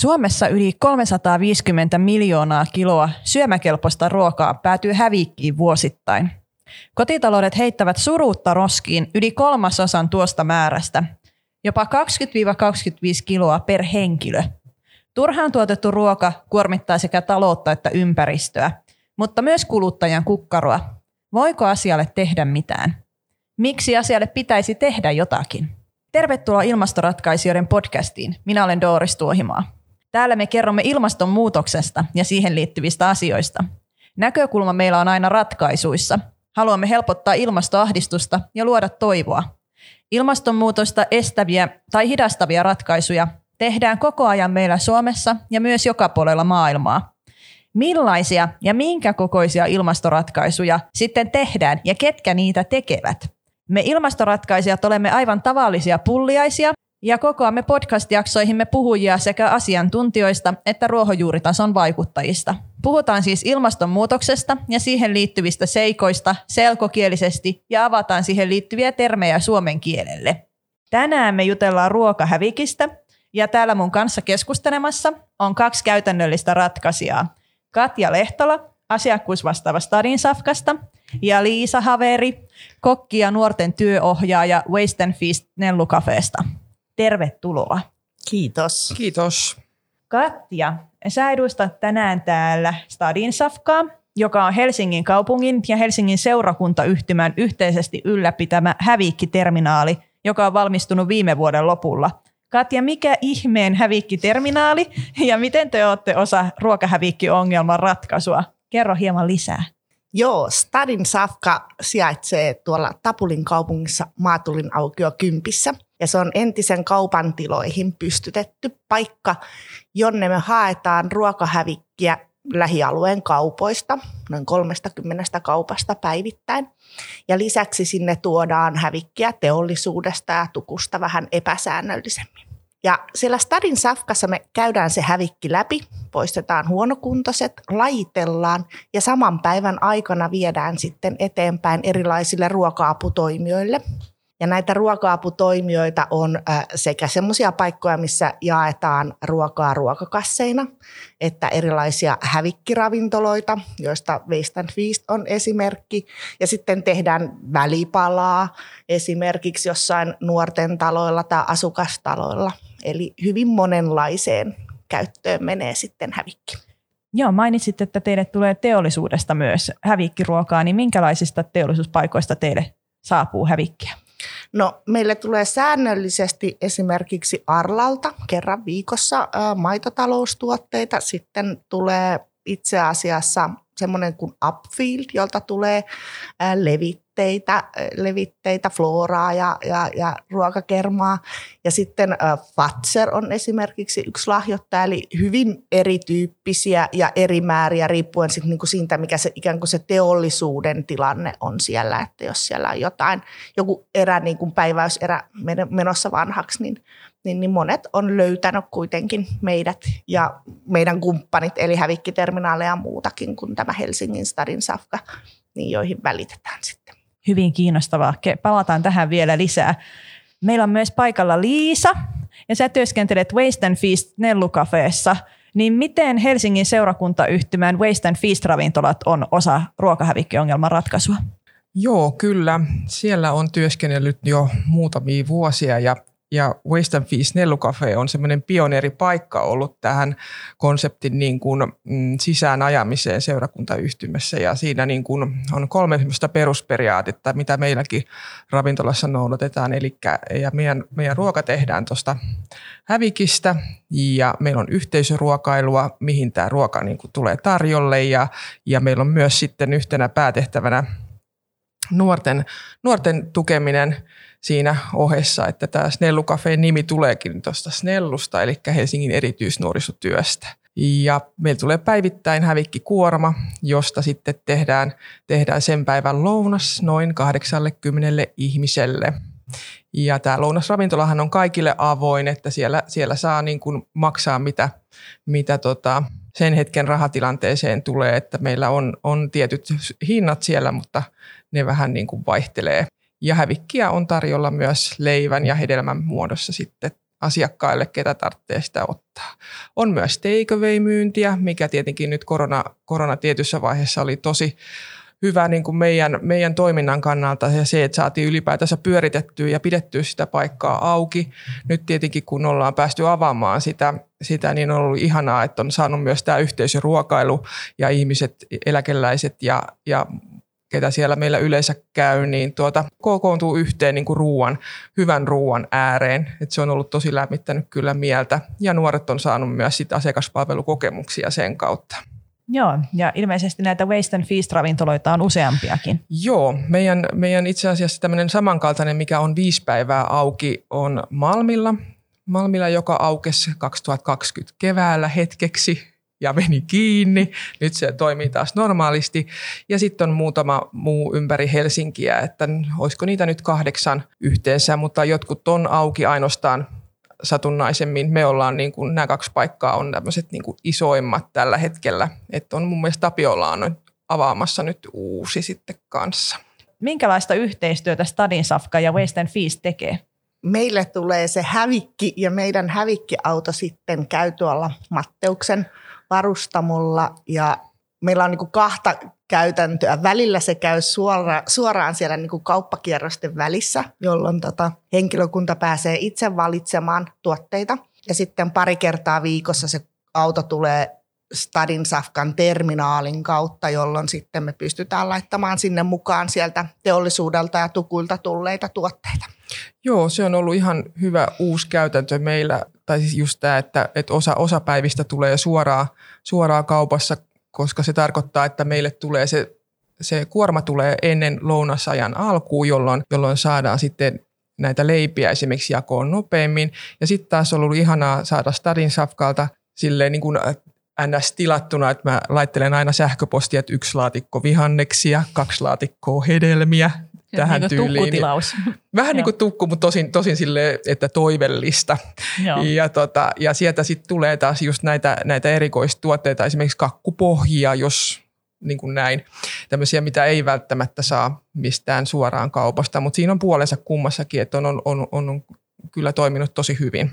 Suomessa yli 350 miljoonaa kiloa syömäkelpoista ruokaa päätyy hävikkiin vuosittain. Kotitaloudet heittävät suruutta roskiin yli kolmasosan tuosta määrästä, jopa 20-25 kiloa per henkilö. Turhaan tuotettu ruoka kuormittaa sekä taloutta että ympäristöä, mutta myös kuluttajan kukkaroa. Voiko asialle tehdä mitään? Miksi asialle pitäisi tehdä jotakin? Tervetuloa Ilmastoratkaisijoiden podcastiin. Minä olen Doris Tuohimaa. Täällä me kerromme ilmastonmuutoksesta ja siihen liittyvistä asioista. Näkökulma meillä on aina ratkaisuissa. Haluamme helpottaa ilmastoahdistusta ja luoda toivoa. Ilmastonmuutosta estäviä tai hidastavia ratkaisuja tehdään koko ajan meillä Suomessa ja myös joka puolella maailmaa. Millaisia ja minkä kokoisia ilmastoratkaisuja sitten tehdään ja ketkä niitä tekevät? Me ilmastoratkaisijat olemme aivan tavallisia pulliaisia ja kokoamme podcast-jaksoihimme puhujia sekä asiantuntijoista että ruohonjuuritason vaikuttajista. Puhutaan siis ilmastonmuutoksesta ja siihen liittyvistä seikoista selkokielisesti ja avataan siihen liittyviä termejä suomen kielelle. Tänään me jutellaan ruokahävikistä ja täällä mun kanssa keskustelemassa on kaksi käytännöllistä ratkaisijaa. Katja Lehtola, asiakkuusvastaava Stadin Safkasta ja Liisa Haveri, kokki ja nuorten työohjaaja Waste and Feast Nellukafeesta. Tervetuloa. Kiitos. Kiitos. Katja, sä edustat tänään täällä Stadin Safkaa, joka on Helsingin kaupungin ja Helsingin seurakuntayhtymän yhteisesti ylläpitämä hävikkiterminaali, joka on valmistunut viime vuoden lopulla. Katja, mikä ihmeen hävikkiterminaali ja miten te olette osa ruokahävikkiongelman ratkaisua? Kerro hieman lisää. Joo, Stadin Safka sijaitsee tuolla Tapulin kaupungissa Maatulin aukio kympissä. Ja se on entisen kaupan tiloihin pystytetty paikka, jonne me haetaan ruokahävikkiä lähialueen kaupoista, noin 30 kaupasta päivittäin. Ja lisäksi sinne tuodaan hävikkiä teollisuudesta ja tukusta vähän epäsäännöllisemmin. Ja siellä Stadin safkassa me käydään se hävikki läpi, poistetaan huonokuntoiset, lajitellaan ja saman päivän aikana viedään sitten eteenpäin erilaisille ruoka-aputoimijoille. Ja näitä ruoka-aputoimijoita on sekä semmoisia paikkoja, missä jaetaan ruokaa ruokakasseina, että erilaisia hävikkiravintoloita, joista Waste and Feast on esimerkki. Ja sitten tehdään välipalaa esimerkiksi jossain nuorten taloilla tai asukastaloilla – Eli hyvin monenlaiseen käyttöön menee sitten hävikki. Joo, mainitsit, että teille tulee teollisuudesta myös hävikkiruokaa, niin minkälaisista teollisuuspaikoista teille saapuu hävikkiä? No, meille tulee säännöllisesti esimerkiksi Arlalta kerran viikossa maitotaloustuotteita. Sitten tulee itse asiassa semmoinen kuin Upfield, jolta tulee levitteitä, levitteitä floraa ja, ja, ja ruokakermaa. Ja sitten Fatser on esimerkiksi yksi lahjoittaja, eli hyvin erityyppisiä ja eri määriä riippuen sit niinku siitä, mikä se ikään kuin se teollisuuden tilanne on siellä. Että jos siellä on jotain, joku erä, niin kuin päiväyserä menossa vanhaksi, niin niin, niin monet on löytänyt kuitenkin meidät ja meidän kumppanit, eli hävikkiterminaaleja ja muutakin kuin tämä Helsingin Stadin Safka, niin joihin välitetään sitten. Hyvin kiinnostavaa. Palataan tähän vielä lisää. Meillä on myös paikalla Liisa, ja sä työskentelet Waste and Feast Nellukafeessa. Niin miten Helsingin seurakuntayhtymän Waste and Feast-ravintolat on osa ruokahävikkiongelman ratkaisua? Joo, kyllä. Siellä on työskennellyt jo muutamia vuosia ja ja Waste and Feast Nellucafe on semmoinen pioneeripaikka ollut tähän konseptin niin kuin, mm, sisään ajamiseen seurakuntayhtymässä ja siinä niin kuin on kolme perusperiaatetta, mitä meilläkin ravintolassa noudatetaan. Eli ja meidän, meidän ruoka tehdään tuosta hävikistä ja meillä on yhteisöruokailua, mihin tämä ruoka niin kuin tulee tarjolle ja, ja meillä on myös sitten yhtenä päätehtävänä nuorten, nuorten tukeminen – siinä ohessa, että tämä Snellu Cafeen nimi tuleekin tuosta Snellusta, eli Helsingin erityisnuorisotyöstä. Ja meillä tulee päivittäin hävikkikuorma, josta sitten tehdään, tehdään sen päivän lounas noin 80 ihmiselle. Ja tämä lounasravintolahan on kaikille avoin, että siellä, siellä saa niin kuin maksaa mitä, mitä tota sen hetken rahatilanteeseen tulee, että meillä on, on tietyt hinnat siellä, mutta ne vähän niin kuin vaihtelee. Ja hävikkiä on tarjolla myös leivän ja hedelmän muodossa sitten asiakkaille, ketä tarvitsee sitä ottaa. On myös takeaway-myyntiä, mikä tietenkin nyt korona, korona tietyssä vaiheessa oli tosi hyvä niin kuin meidän, meidän toiminnan kannalta ja se, että saatiin ylipäätänsä pyöritettyä ja pidettyä sitä paikkaa auki. Nyt tietenkin kun ollaan päästy avaamaan sitä, sitä niin on ollut ihanaa, että on saanut myös tämä yhteisöruokailu ja ihmiset, eläkeläiset ja, ja ketä siellä meillä yleensä käy, niin tuota, kokoontuu yhteen niin kuin ruuan, hyvän ruuan ääreen. Et se on ollut tosi lämmittänyt kyllä mieltä ja nuoret on saanut myös sit asiakaspalvelukokemuksia sen kautta. Joo, ja ilmeisesti näitä Waste and Feast-ravintoloita on useampiakin. Joo, meidän, meidän itse asiassa tämmöinen samankaltainen, mikä on viisi päivää auki, on Malmilla. Malmilla, joka aukesi 2020 keväällä hetkeksi ja meni kiinni. Nyt se toimii taas normaalisti. Ja sitten on muutama muu ympäri Helsinkiä, että olisiko niitä nyt kahdeksan yhteensä, mutta jotkut on auki ainoastaan satunnaisemmin. Me ollaan, niin kuin, nämä kaksi paikkaa on tämmöiset niin kuin isoimmat tällä hetkellä. Että on mun mielestä Tapiola on avaamassa nyt uusi sitten kanssa. Minkälaista yhteistyötä Stadin Safka ja Waste and Feast tekee? Meille tulee se hävikki ja meidän hävikkiauto sitten käy tuolla Matteuksen varustamolla ja meillä on niin kahta käytäntöä. Välillä se käy suora, suoraan siellä niin kauppakierrosten välissä, jolloin tota, henkilökunta pääsee itse valitsemaan tuotteita. Ja sitten pari kertaa viikossa se auto tulee Stadin Safkan terminaalin kautta, jolloin sitten me pystytään laittamaan sinne mukaan sieltä teollisuudelta ja tukuilta tulleita tuotteita. Joo, se on ollut ihan hyvä uusi käytäntö meillä, tai siis just tämä, että, että osa, osa päivistä tulee suoraan, suoraan kaupassa koska se tarkoittaa, että meille tulee se, se kuorma tulee ennen lounasajan alkuun, jolloin, jolloin saadaan sitten näitä leipiä esimerkiksi jakoon nopeammin. Ja sitten taas on ollut ihanaa saada Stadin Safkalta silleen niin kuin ns. tilattuna, että mä laittelen aina sähköpostia, että yksi laatikko vihanneksia, kaksi laatikkoa hedelmiä, tähän niin tyyliin. Tukkutilaus. Vähän niin kuin tukku, mutta tosin, tosin sille, että toivellista. Ja, tota, ja sieltä sitten tulee taas just näitä, näitä erikoistuotteita, esimerkiksi kakkupohjia, jos niin kuin näin, tämmöisiä, mitä ei välttämättä saa mistään suoraan kaupasta, mutta siinä on puolensa kummassakin, että on, on, on, on kyllä toiminut tosi hyvin.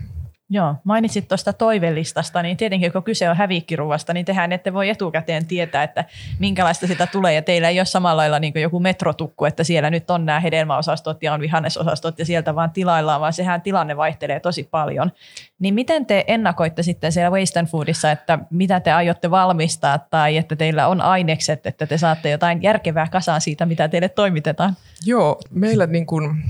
Joo, mainitsit tuosta toivellistasta, niin tietenkin kun kyse on hävikkiruvasta, niin tehän ette voi etukäteen tietää, että minkälaista sitä tulee. Ja teillä ei ole samalla lailla niin joku metrotukku, että siellä nyt on nämä hedelmäosastot ja on vihannesosastot ja sieltä vaan tilaillaan, vaan sehän tilanne vaihtelee tosi paljon. Niin miten te ennakoitte sitten siellä Waste and Foodissa, että mitä te aiotte valmistaa tai että teillä on ainekset, että te saatte jotain järkevää kasaan siitä, mitä teille toimitetaan? Joo, meillä niin kuin,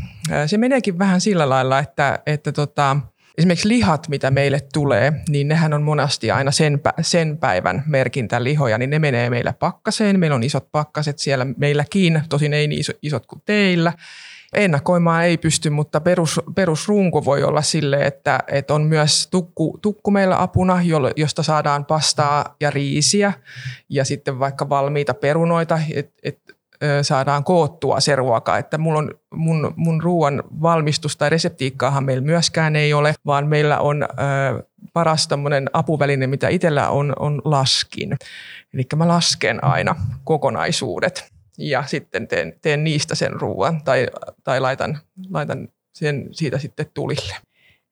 se meneekin vähän sillä lailla, että, että tota, Esimerkiksi lihat, mitä meille tulee, niin nehän on monasti aina sen, sen päivän merkintälihoja, niin ne menee meillä pakkaseen. Meillä on isot pakkaset siellä meilläkin, tosin ei niin iso, isot kuin teillä. Ennakoimaan ei pysty, mutta perus, perusrunko voi olla sille, että, että on myös tukku, tukku meillä apuna, josta saadaan pastaa ja riisiä ja sitten vaikka valmiita perunoita, että et saadaan koottua se ruoka. Että mulla on, mun, mun ruoan valmistus tai reseptiikkaahan meillä myöskään ei ole, vaan meillä on ö, paras apuväline, mitä itsellä on, on laskin. Eli mä lasken aina kokonaisuudet ja sitten teen, teen niistä sen ruoan tai, tai laitan, laitan sen siitä sitten tulille.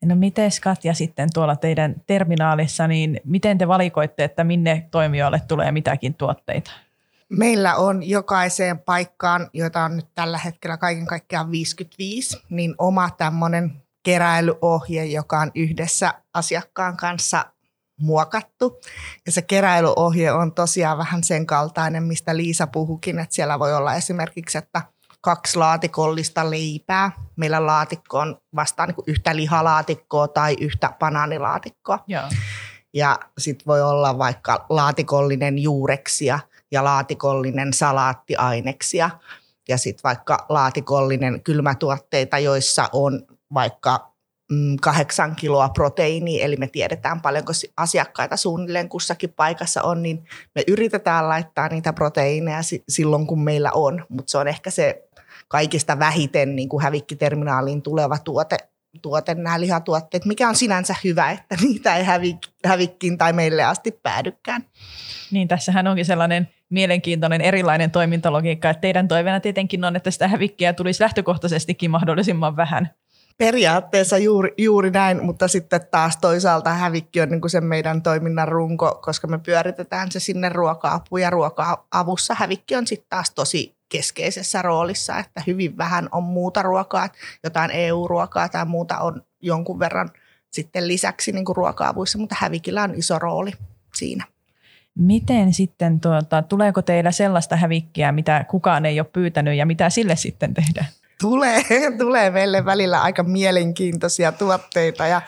No miten Katja sitten tuolla teidän terminaalissa, niin miten te valikoitte, että minne toimijoille tulee mitäkin tuotteita? Meillä on jokaiseen paikkaan, joita on nyt tällä hetkellä kaiken kaikkiaan 55, niin oma tämmöinen keräilyohje, joka on yhdessä asiakkaan kanssa muokattu. Ja se keräilyohje on tosiaan vähän sen kaltainen, mistä Liisa puhukin, että siellä voi olla esimerkiksi, että kaksi laatikollista leipää. Meillä laatikko on vastaan niin yhtä lihalaatikkoa tai yhtä banaanilaatikkoa. Joo. Ja sitten voi olla vaikka laatikollinen juureksia – ja laatikollinen salaattiaineksia. Ja sitten vaikka laatikollinen kylmätuotteita, joissa on vaikka mm, kahdeksan kiloa proteiiniä, eli me tiedetään paljonko asiakkaita suunnilleen kussakin paikassa on, niin me yritetään laittaa niitä proteiineja silloin, kun meillä on, mutta se on ehkä se kaikista vähiten niin kuin hävikkiterminaaliin tuleva tuote, tuote, nämä lihatuotteet, mikä on sinänsä hyvä, että niitä ei hävik- hävikkiin tai meille asti päädykään. Niin, tässähän onkin sellainen mielenkiintoinen erilainen toimintalogiikka, että teidän toiveena tietenkin on, että sitä hävikkiä tulisi lähtökohtaisestikin mahdollisimman vähän. Periaatteessa juuri, juuri näin, mutta sitten taas toisaalta hävikki on niin kuin se meidän toiminnan runko, koska me pyöritetään se sinne ruoka-apuun ja ruoka-avussa hävikki on sitten taas tosi keskeisessä roolissa, että hyvin vähän on muuta ruokaa, jotain EU-ruokaa tai muuta on jonkun verran sitten lisäksi niin kuin ruoka-avuissa, mutta hävikillä on iso rooli siinä. Miten sitten, tuota, tuleeko teillä sellaista hävikkiä, mitä kukaan ei ole pyytänyt ja mitä sille sitten tehdään? Tulee, tulee meille välillä aika mielenkiintoisia tuotteita ja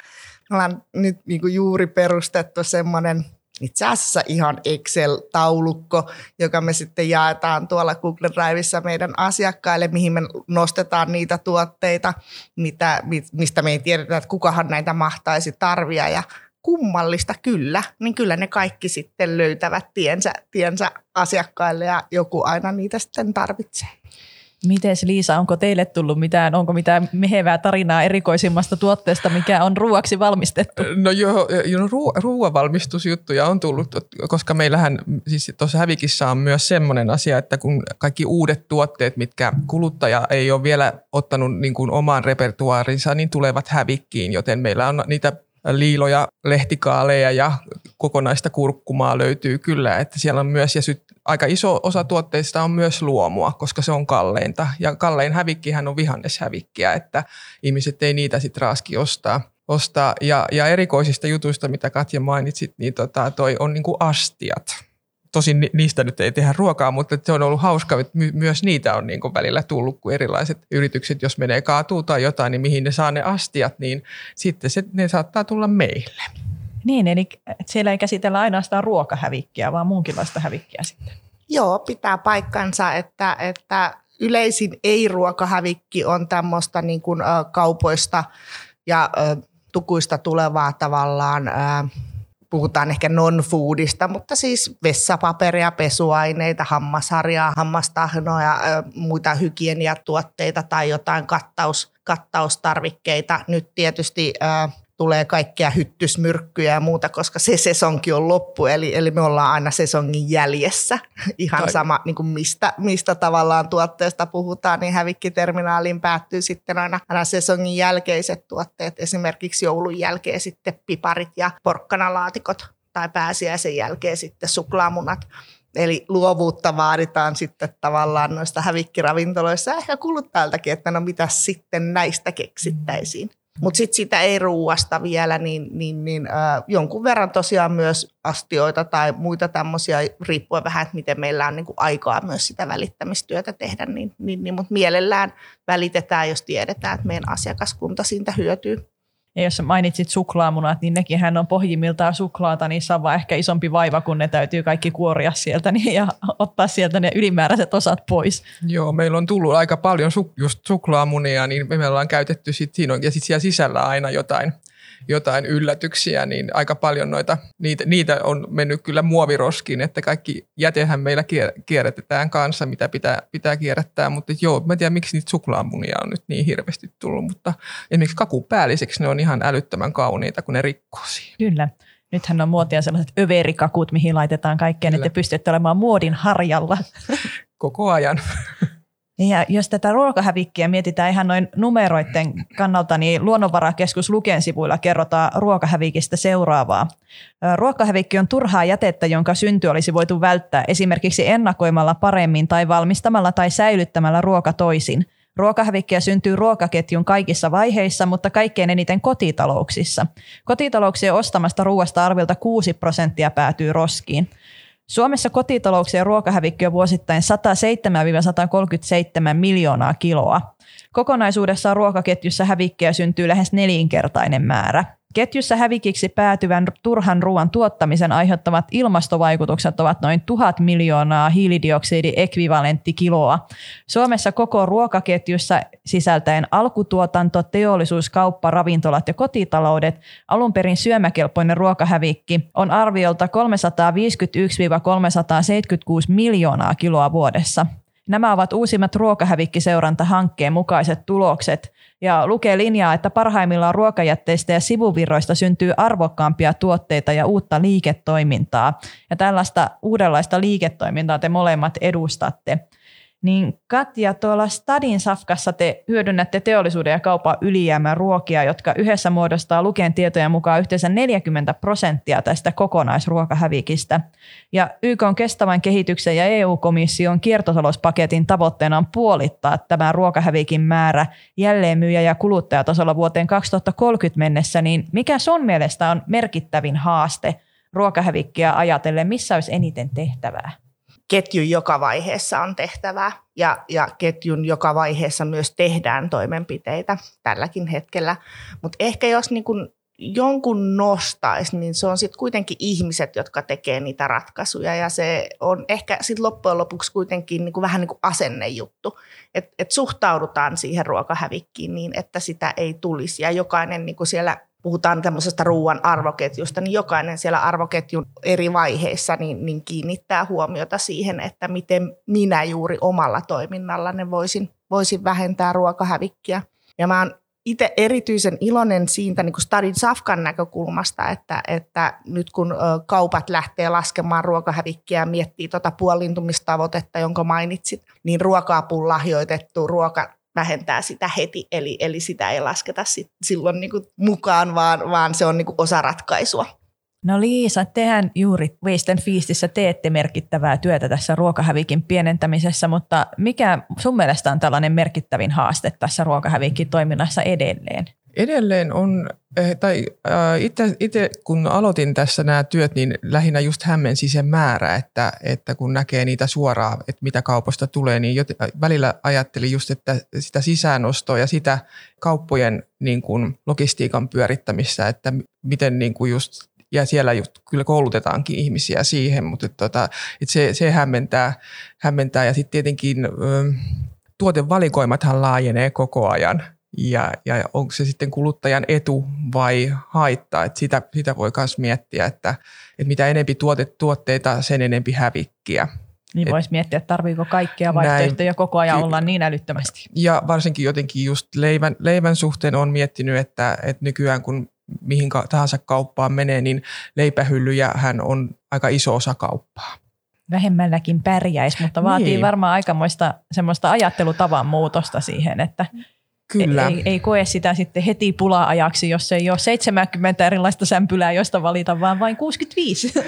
me ollaan nyt niin kuin juuri perustettu semmoinen itse asiassa ihan Excel-taulukko, joka me sitten jaetaan tuolla Google Driveissa meidän asiakkaille, mihin me nostetaan niitä tuotteita, mitä, mistä me ei tiedetä, että kukahan näitä mahtaisi tarvia ja kummallista kyllä, niin kyllä ne kaikki sitten löytävät tiensä, tiensä asiakkaille ja joku aina niitä sitten tarvitsee. Mites Liisa, onko teille tullut mitään, onko mitään mehevää tarinaa erikoisimmasta tuotteesta, mikä on ruuaksi valmistettu? No joo, no ruo- ruoavalmistusjuttuja on tullut, koska meillähän siis tuossa Hävikissä on myös semmoinen asia, että kun kaikki uudet tuotteet, mitkä kuluttaja ei ole vielä ottanut niin kuin omaan repertuaarinsa, niin tulevat hävikkiin, joten meillä on niitä liiloja, lehtikaaleja ja kokonaista kurkkumaa löytyy kyllä, että siellä on myös, ja syt, aika iso osa tuotteista on myös luomua, koska se on kalleinta, ja kallein hävikkihän on vihanneshävikkiä, että ihmiset ei niitä sitten raaski ostaa. ostaa. Ja, ja erikoisista jutuista, mitä Katja mainitsit, niin tota, toi on niinku astiat tosin niistä nyt ei tehdä ruokaa, mutta se on ollut hauska, että my- myös niitä on niin kuin välillä tullut, kun erilaiset yritykset, jos menee kaatuu tai jotain, niin mihin ne saa ne astiat, niin sitten se, ne saattaa tulla meille. Niin, eli siellä ei käsitellä ainoastaan ruokahävikkiä, vaan muunkinlaista hävikkiä sitten. Joo, pitää paikkansa, että, että yleisin ei-ruokahävikki on tämmöistä niin kuin, ä, kaupoista ja ä, tukuista tulevaa tavallaan ä, puhutaan ehkä non-foodista, mutta siis vessapaperia, pesuaineita, hammasharjaa, hammastahnoja, muita hygieniatuotteita tai jotain kattaus, kattaustarvikkeita. Nyt tietysti tulee kaikkia hyttysmyrkkyjä ja muuta, koska se sesonki on loppu, eli, eli me ollaan aina sesongin jäljessä. Ihan tai. sama, niin kuin mistä, mistä tavallaan tuotteesta puhutaan, niin hävikkiterminaaliin päättyy sitten aina, aina sesongin jälkeiset tuotteet, esimerkiksi joulun jälkeen sitten piparit ja porkkanalaatikot tai pääsiäisen jälkeen sitten suklaamunat. Eli luovuutta vaaditaan sitten tavallaan noista hävikkiravintoloissa ehkä kuluttajaltakin, että no mitä sitten näistä keksittäisiin. Mutta sitten sitä ei ruuasta vielä, niin, niin, niin äh, jonkun verran tosiaan myös astioita tai muita tämmöisiä, riippuen vähän, että miten meillä on niin kuin aikaa myös sitä välittämistyötä tehdä, niin, niin, niin, mutta mielellään välitetään, jos tiedetään, että meidän asiakaskunta siitä hyötyy. Ja jos mainitsit suklaamunat, niin nekin on pohjimmiltaan suklaata, niin on vaan ehkä isompi vaiva, kun ne täytyy kaikki kuoria sieltä niin, ja ottaa sieltä ne ylimääräiset osat pois. Joo, meillä on tullut aika paljon su- just suklaamunia, niin me ollaan käytetty sit siinä, ja sitten siellä sisällä aina jotain jotain yllätyksiä, niin aika paljon noita, niitä, niitä on mennyt kyllä muoviroskiin, että kaikki jätehän meillä kierrätetään kanssa, mitä pitää, pitää kierrättää, mutta joo, mä en tiedä miksi niitä suklaamunia on nyt niin hirveästi tullut, mutta esimerkiksi kakupäälliseksi ne on ihan älyttömän kauniita, kun ne rikkoo siihen. Kyllä. Nythän on muotia sellaiset överikakut, mihin laitetaan kaikkeen, että pystytte olemaan muodin harjalla. Koko ajan. Ja jos tätä ruokahävikkiä mietitään ihan noin numeroiden kannalta, niin Luonnonvarakeskus Luken sivuilla kerrotaan ruokahävikistä seuraavaa. Ruokahävikki on turhaa jätettä, jonka synty olisi voitu välttää esimerkiksi ennakoimalla paremmin tai valmistamalla tai säilyttämällä ruoka toisin. Ruokahävikkiä syntyy ruokaketjun kaikissa vaiheissa, mutta kaikkein eniten kotitalouksissa. Kotitalouksien ostamasta ruoasta arvilta 6 prosenttia päätyy roskiin. Suomessa kotitalouksien ruokahävikki on vuosittain 107-137 miljoonaa kiloa. Kokonaisuudessaan ruokaketjussa hävikkiä syntyy lähes nelinkertainen määrä. Ketjussa hävikiksi päätyvän turhan ruoan tuottamisen aiheuttamat ilmastovaikutukset ovat noin tuhat miljoonaa hiilidioksidiekvivalenttikiloa. Suomessa koko ruokaketjussa sisältäen alkutuotanto, teollisuus, kauppa, ravintolat ja kotitaloudet alun perin syömäkelpoinen ruokahävikki on arviolta 351-376 miljoonaa kiloa vuodessa. Nämä ovat uusimmat ruokahävikkiseurantahankkeen mukaiset tulokset, ja lukee linjaa, että parhaimmillaan ruokajätteistä ja sivuvirroista syntyy arvokkaampia tuotteita ja uutta liiketoimintaa. Ja tällaista uudenlaista liiketoimintaa te molemmat edustatte. Niin Katja, tuolla Stadin safkassa te hyödynnätte teollisuuden ja kaupan ylijäämän ruokia, jotka yhdessä muodostaa Luken tietojen mukaan yhteensä 40 prosenttia tästä kokonaisruokahävikistä. Ja YK on kestävän kehityksen ja EU-komission kiertotalouspaketin tavoitteena on puolittaa tämä ruokahävikin määrä jälleenmyyjä- ja kuluttajatasolla vuoteen 2030 mennessä. Niin mikä sun mielestä on merkittävin haaste ruokahävikkiä ajatellen? Missä olisi eniten tehtävää? Ketjun joka vaiheessa on tehtävää. Ja, ja ketjun joka vaiheessa myös tehdään toimenpiteitä tälläkin hetkellä. Mutta ehkä jos niin kun jonkun nostaisi, niin se on sitten kuitenkin ihmiset, jotka tekee niitä ratkaisuja. Ja se on ehkä sitten loppujen lopuksi kuitenkin niin kuin vähän niin kuin asennejuttu, että et suhtaudutaan siihen ruokahävikkiin niin, että sitä ei tulisi. Ja jokainen niin siellä puhutaan tämmöisestä ruoan arvoketjusta, niin jokainen siellä arvoketjun eri vaiheissa niin, niin kiinnittää huomiota siihen, että miten minä juuri omalla toiminnalla ne voisin, voisin vähentää ruokahävikkiä. Ja mä oon itse erityisen iloinen siitä niin kuin Stadin Safkan näkökulmasta, että, että nyt kun kaupat lähtee laskemaan ruokahävikkiä ja miettii tuota puolintumistavoitetta, jonka mainitsit, niin ruoka-apuun lahjoitettu ruoka vähentää sitä heti, eli, eli sitä ei lasketa sit silloin niin kuin mukaan, vaan, vaan se on niin kuin osa ratkaisua. No Liisa, tehän juuri Waste and Feastissä teette merkittävää työtä tässä ruokahävikin pienentämisessä, mutta mikä sun mielestä on tällainen merkittävin haaste tässä ruokahävikin toiminnassa edelleen? Edelleen on, eh, tai äh, itse kun aloitin tässä nämä työt, niin lähinnä just hämmensi sen määrä, että, että kun näkee niitä suoraan, että mitä kaupasta tulee, niin jot, välillä ajattelin just, että sitä sisäänostoa ja sitä kauppojen niin kuin logistiikan pyörittämistä, että miten niin kuin just ja siellä just kyllä koulutetaankin ihmisiä siihen, mutta että, tota, että se, se hämmentää, hämmentää. Ja sitten tietenkin tuotevalikoimathan laajenee koko ajan ja, ja onko se sitten kuluttajan etu vai haitta, että sitä, sitä voi myös miettiä, että, että mitä enempi tuotet, tuotteita, sen enempi hävikkiä. Niin voisi miettiä, että tarviiko kaikkia vaihtoehtoja näin, koko ajan olla niin älyttömästi. Ja varsinkin jotenkin just leivän, leivän suhteen on miettinyt, että, että nykyään kun mihin tahansa kauppaan menee, niin leipähyllyjä hän on aika iso osa kauppaa. Vähemmälläkin pärjäisi, mutta vaatii niin. varmaan aikamoista semmoista ajattelutavan muutosta siihen, että Kyllä. Ei, ei koe sitä sitten heti pula-ajaksi, jos ei ole 70 erilaista sämpylää, josta valita, vaan vain 65.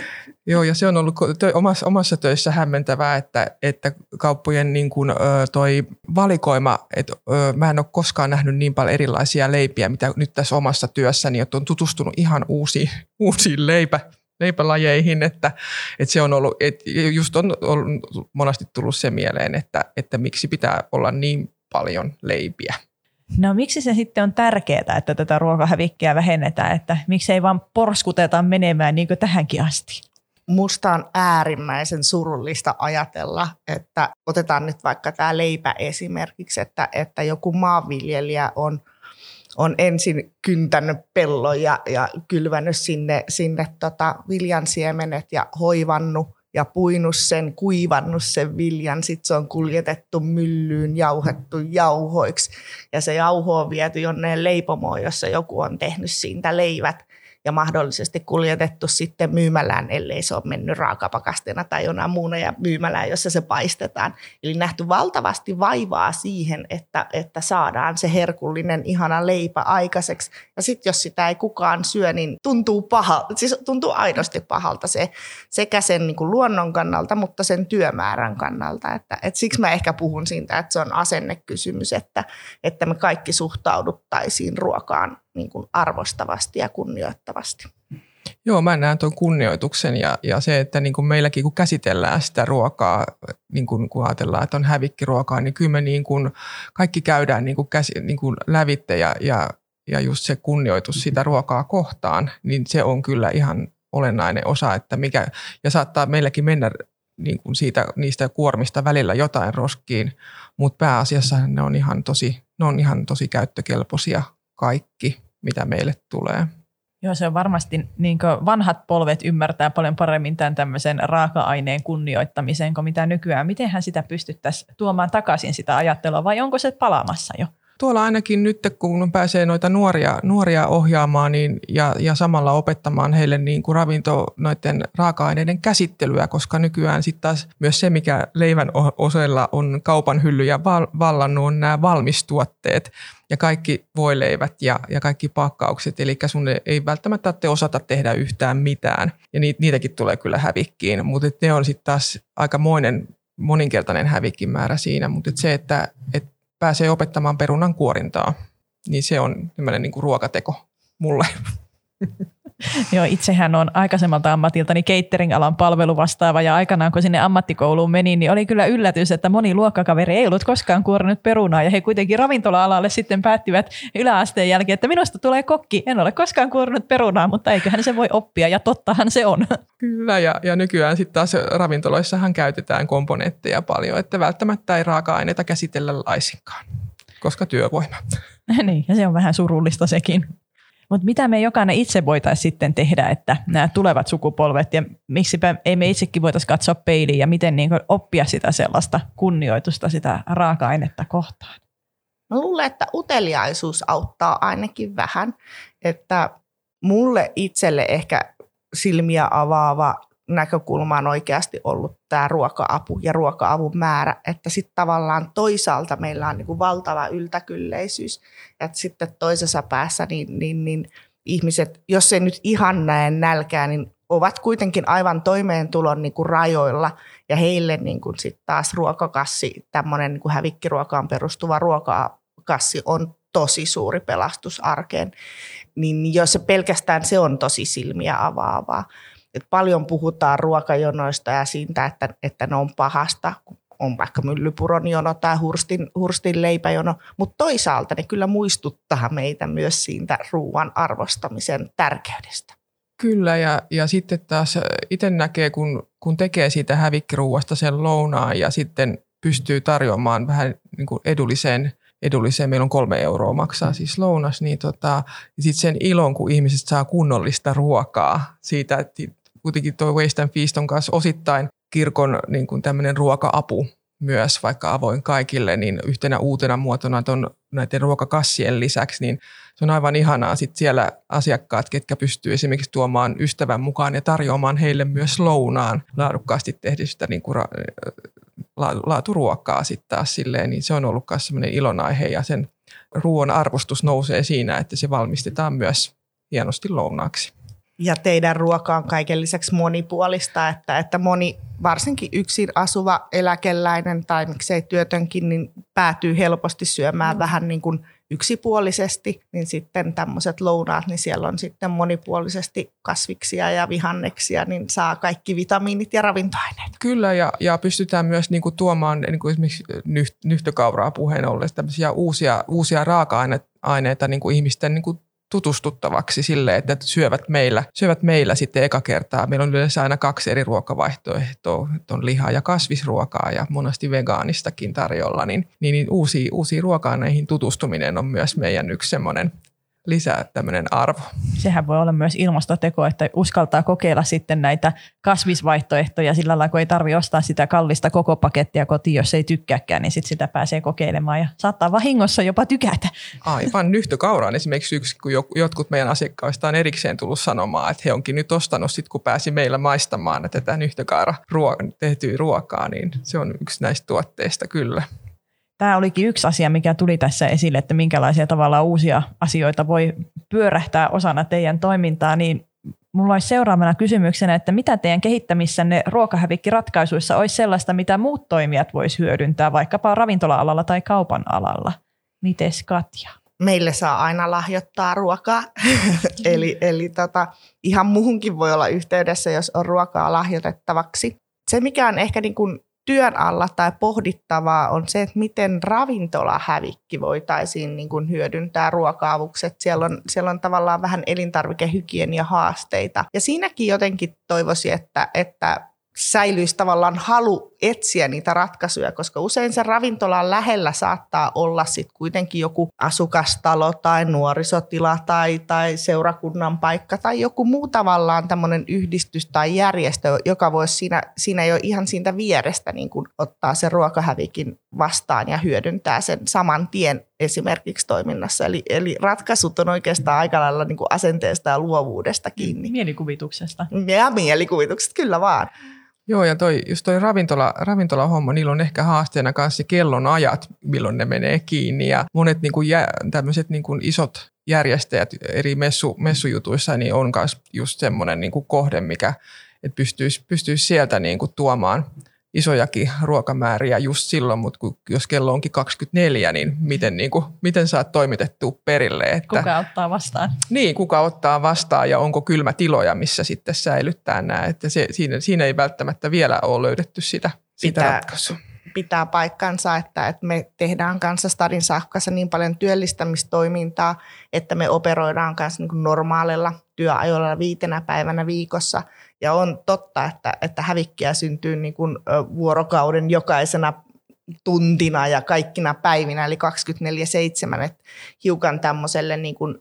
Joo, ja se on ollut omassa, omassa töissä hämmentävää, että, että kauppojen niin kuin, toi valikoima, että mä en ole koskaan nähnyt niin paljon erilaisia leipiä, mitä nyt tässä omassa työssäni, että on tutustunut ihan uusiin, uusiin leipä, leipälajeihin, että, että se on ollut, että just on, on monesti tullut se mieleen, että, että miksi pitää olla niin paljon leipiä. No miksi se sitten on tärkeää, että tätä ruokahävikkiä vähennetään, että miksi ei vaan porskuteta menemään niin kuin tähänkin asti? Musta on äärimmäisen surullista ajatella, että otetaan nyt vaikka tämä leipä esimerkiksi, että, että joku maanviljelijä on, on ensin kyntänyt pellon ja, ja kylvänyt sinne, sinne tota viljansiemenet ja hoivannut ja puinut sen, kuivannut sen viljan, sitten se on kuljetettu myllyyn, jauhettu jauhoiksi. Ja se jauho on viety jonneen leipomoon, jossa joku on tehnyt siitä leivät ja mahdollisesti kuljetettu sitten myymälään, ellei se ole mennyt raakapakastena tai jonain muuna ja myymälään, jossa se paistetaan. Eli nähty valtavasti vaivaa siihen, että, että saadaan se herkullinen ihana leipä aikaiseksi. Ja sitten jos sitä ei kukaan syö, niin tuntuu paha, siis tuntuu aidosti pahalta se sekä sen niin kuin luonnon kannalta, mutta sen työmäärän kannalta. Että, että siksi mä ehkä puhun siitä, että se on asennekysymys, että, että me kaikki suhtauduttaisiin ruokaan niin kuin arvostavasti ja kunnioittavasti. Joo, mä näen tuon kunnioituksen ja, ja se, että niin kuin meilläkin kun käsitellään sitä ruokaa, niin kuin, kun ajatellaan, että on hävikkiruokaa, niin kyllä me niin kuin, kaikki käydään niin kuin käsi, niin kuin lävitte ja, ja, ja just se kunnioitus sitä ruokaa kohtaan, niin se on kyllä ihan olennainen osa, että mikä, ja saattaa meilläkin mennä niin kuin siitä, niistä kuormista välillä jotain roskiin, mutta pääasiassa ne on ihan tosi, ne on ihan tosi käyttökelpoisia kaikki mitä meille tulee. Joo, se on varmasti niin vanhat polvet ymmärtää paljon paremmin tämän tämmöisen raaka-aineen kunnioittamisen kuin mitä nykyään. Mitenhän sitä pystyttäisiin tuomaan takaisin sitä ajattelua vai onko se palaamassa jo? tuolla ainakin nyt, kun pääsee noita nuoria, nuoria ohjaamaan niin, ja, ja samalla opettamaan heille niin kuin ravinto noiden raaka-aineiden käsittelyä, koska nykyään sitten taas myös se, mikä leivän osella on kaupan hyllyjä vallannut, on nämä valmistuotteet ja kaikki voileivät ja, ja kaikki pakkaukset. Eli sun ei välttämättä te osata tehdä yhtään mitään ja niitäkin tulee kyllä hävikkiin, mutta ne on sitten taas aikamoinen moninkertainen hävikin määrä siinä, mutta et se, että et pääsee opettamaan perunan kuorintaa, niin se on tämmöinen niin kuin ruokateko mulle. Joo, itsehän on aikaisemmalta ammatiltani catering-alan palveluvastaava ja aikanaan kun sinne ammattikouluun menin, niin oli kyllä yllätys, että moni luokkakaveri ei ollut koskaan kuorinut perunaa ja he kuitenkin ravintola-alalle sitten päättivät yläasteen jälkeen, että minusta tulee kokki. En ole koskaan kuorinut perunaa, mutta eiköhän se voi oppia ja tottahan se on. Kyllä ja, ja nykyään sitten taas ravintoloissahan käytetään komponentteja paljon, että välttämättä ei raaka-aineita käsitellä laisinkaan, koska työvoima. niin, ja se on vähän surullista sekin. Mutta mitä me jokainen itse voitaisiin sitten tehdä, että nämä tulevat sukupolvet ja miksipä ei me itsekin voitaisiin katsoa peiliin ja miten niin oppia sitä sellaista kunnioitusta sitä raaka-ainetta kohtaan? Mä luulen, että uteliaisuus auttaa ainakin vähän, että mulle itselle ehkä silmiä avaava näkökulma on oikeasti ollut tämä ruoka-apu ja ruoka-avun määrä, että sitten tavallaan toisaalta meillä on niin kuin valtava yltäkylleisyys, että sitten toisessa päässä niin, niin, niin ihmiset, jos ei nyt ihan näe nälkää, niin ovat kuitenkin aivan toimeentulon niin kuin rajoilla ja heille niin kuin sit taas ruokakassi, tämmöinen niin kuin hävikkiruokaan perustuva ruokakassi on tosi suuri pelastus arkeen, niin jos se pelkästään se on tosi silmiä avaavaa että paljon puhutaan ruokajonoista ja siitä, että, että ne on pahasta, on vaikka myllypuron jono tai hurstin, hurstin leipäjono, mutta toisaalta ne kyllä muistuttaa meitä myös siitä ruoan arvostamisen tärkeydestä. Kyllä, ja, ja sitten taas itse näkee, kun, kun tekee siitä hävikkiruuasta sen lounaan ja sitten pystyy tarjoamaan vähän niin kuin edulliseen edulliseen, meillä on kolme euroa maksaa siis lounas, niin tota, sitten sen ilon, kun ihmiset saa kunnollista ruokaa siitä, että kuitenkin tuo Waste and Feast on kanssa osittain kirkon niin kuin tämmöinen ruoka-apu myös, vaikka avoin kaikille, niin yhtenä uutena muotona ton, näiden ruokakassien lisäksi, niin se on aivan ihanaa sitten siellä asiakkaat, ketkä pystyy esimerkiksi tuomaan ystävän mukaan ja tarjoamaan heille myös lounaan laadukkaasti tehdystä niin kuin la, laaturuokaa sitten taas silleen, niin se on ollut myös semmoinen ilonaihe ja sen ruoan arvostus nousee siinä, että se valmistetaan myös hienosti lounaaksi ja teidän ruoka on kaiken lisäksi monipuolista, että, että moni, varsinkin yksin asuva eläkeläinen tai miksei työtönkin, niin päätyy helposti syömään mm. vähän niin kuin yksipuolisesti, niin sitten tämmöiset lounaat, niin siellä on sitten monipuolisesti kasviksia ja vihanneksia, niin saa kaikki vitamiinit ja ravintoaineet. Kyllä, ja, ja pystytään myös niin kuin tuomaan niin kuin esimerkiksi nyht, nyhtökauraa puheen ollen tämmöisiä uusia, uusia raaka-aineita niin kuin ihmisten niin kuin tutustuttavaksi sille, että syövät meillä, syövät meillä sitten eka kertaa. Meillä on yleensä aina kaksi eri ruokavaihtoehtoa, on lihaa ja kasvisruokaa ja monesti vegaanistakin tarjolla, niin, niin, niin uusia, uusia ruoka-aineihin tutustuminen on myös meidän yksi semmoinen lisää tämmöinen arvo. Sehän voi olla myös ilmastoteko, että uskaltaa kokeilla sitten näitä kasvisvaihtoehtoja sillä lailla, kun ei tarvi ostaa sitä kallista koko pakettia kotiin, jos ei tykkääkään, niin sitten sitä pääsee kokeilemaan ja saattaa vahingossa jopa tykätä. Aivan nyhtökaura on esimerkiksi yksi, kun jotkut meidän asiakkaista on erikseen tullut sanomaan, että he onkin nyt ostanut sitten, kun pääsi meillä maistamaan että tätä nyhtökaura ruo- tehtyä ruokaa, niin se on yksi näistä tuotteista kyllä. Tämä olikin yksi asia, mikä tuli tässä esille, että minkälaisia tavalla uusia asioita voi pyörähtää osana teidän toimintaa, niin Mulla olisi seuraavana kysymyksenä, että mitä teidän kehittämissänne ruokahävikkiratkaisuissa olisi sellaista, mitä muut toimijat voisi hyödyntää vaikkapa ravintola-alalla tai kaupan alalla? Mites Katja? Meille saa aina lahjoittaa ruokaa, eli, eli tota, ihan muuhunkin voi olla yhteydessä, jos on ruokaa lahjoitettavaksi. Se, mikä on ehkä niin kuin työn alla tai pohdittavaa on se, että miten ravintolahävikki voitaisiin niin kuin hyödyntää ruoka-avukset. Siellä on, siellä on tavallaan vähän elintarvikehygienia haasteita. Ja siinäkin jotenkin toivoisin, että, että säilyisi tavallaan halu etsiä niitä ratkaisuja, koska usein se ravintolan lähellä saattaa olla sitten kuitenkin joku asukastalo tai nuorisotila tai, tai seurakunnan paikka tai joku muu tavallaan tämmöinen yhdistys tai järjestö, joka voisi siinä, siinä jo ihan siitä vierestä niin kuin ottaa se ruokahävikin vastaan ja hyödyntää sen saman tien esimerkiksi toiminnassa. Eli, eli ratkaisut on oikeastaan aika lailla niin kuin asenteesta ja luovuudesta kiinni. Mielikuvituksesta. Ja mielikuvitukset, kyllä vaan. Joo, ja toi, just toi ravintola, ravintolahomma, niillä on ehkä haasteena kanssa kellon ajat, milloin ne menee kiinni. Ja monet niin kuin tämmöiset niin kuin isot järjestäjät eri messu, messujutuissa niin on myös just semmoinen niin kuin kohde, mikä että pystyisi, pystyisi sieltä niin kuin tuomaan – isojakin ruokamääriä just silloin, mutta kun, jos kello onkin 24, niin miten, niin kuin, miten saat toimitettua perille? Että, kuka ottaa vastaan? Niin, kuka ottaa vastaan ja onko kylmä tiloja, missä sitten säilyttää nämä. Että se, siinä, siinä ei välttämättä vielä ole löydetty sitä, sitä pitää, ratkaisua. Pitää paikkansa, että, että me tehdään kanssa Stadin sähkössä niin paljon työllistämistoimintaa, että me operoidaan kanssa niin normaalilla työajoilla viitenä päivänä viikossa – ja on totta, että, että hävikkiä syntyy niin kuin vuorokauden jokaisena tuntina ja kaikkina päivinä, eli 24-7, että hiukan tämmöiselle niin kuin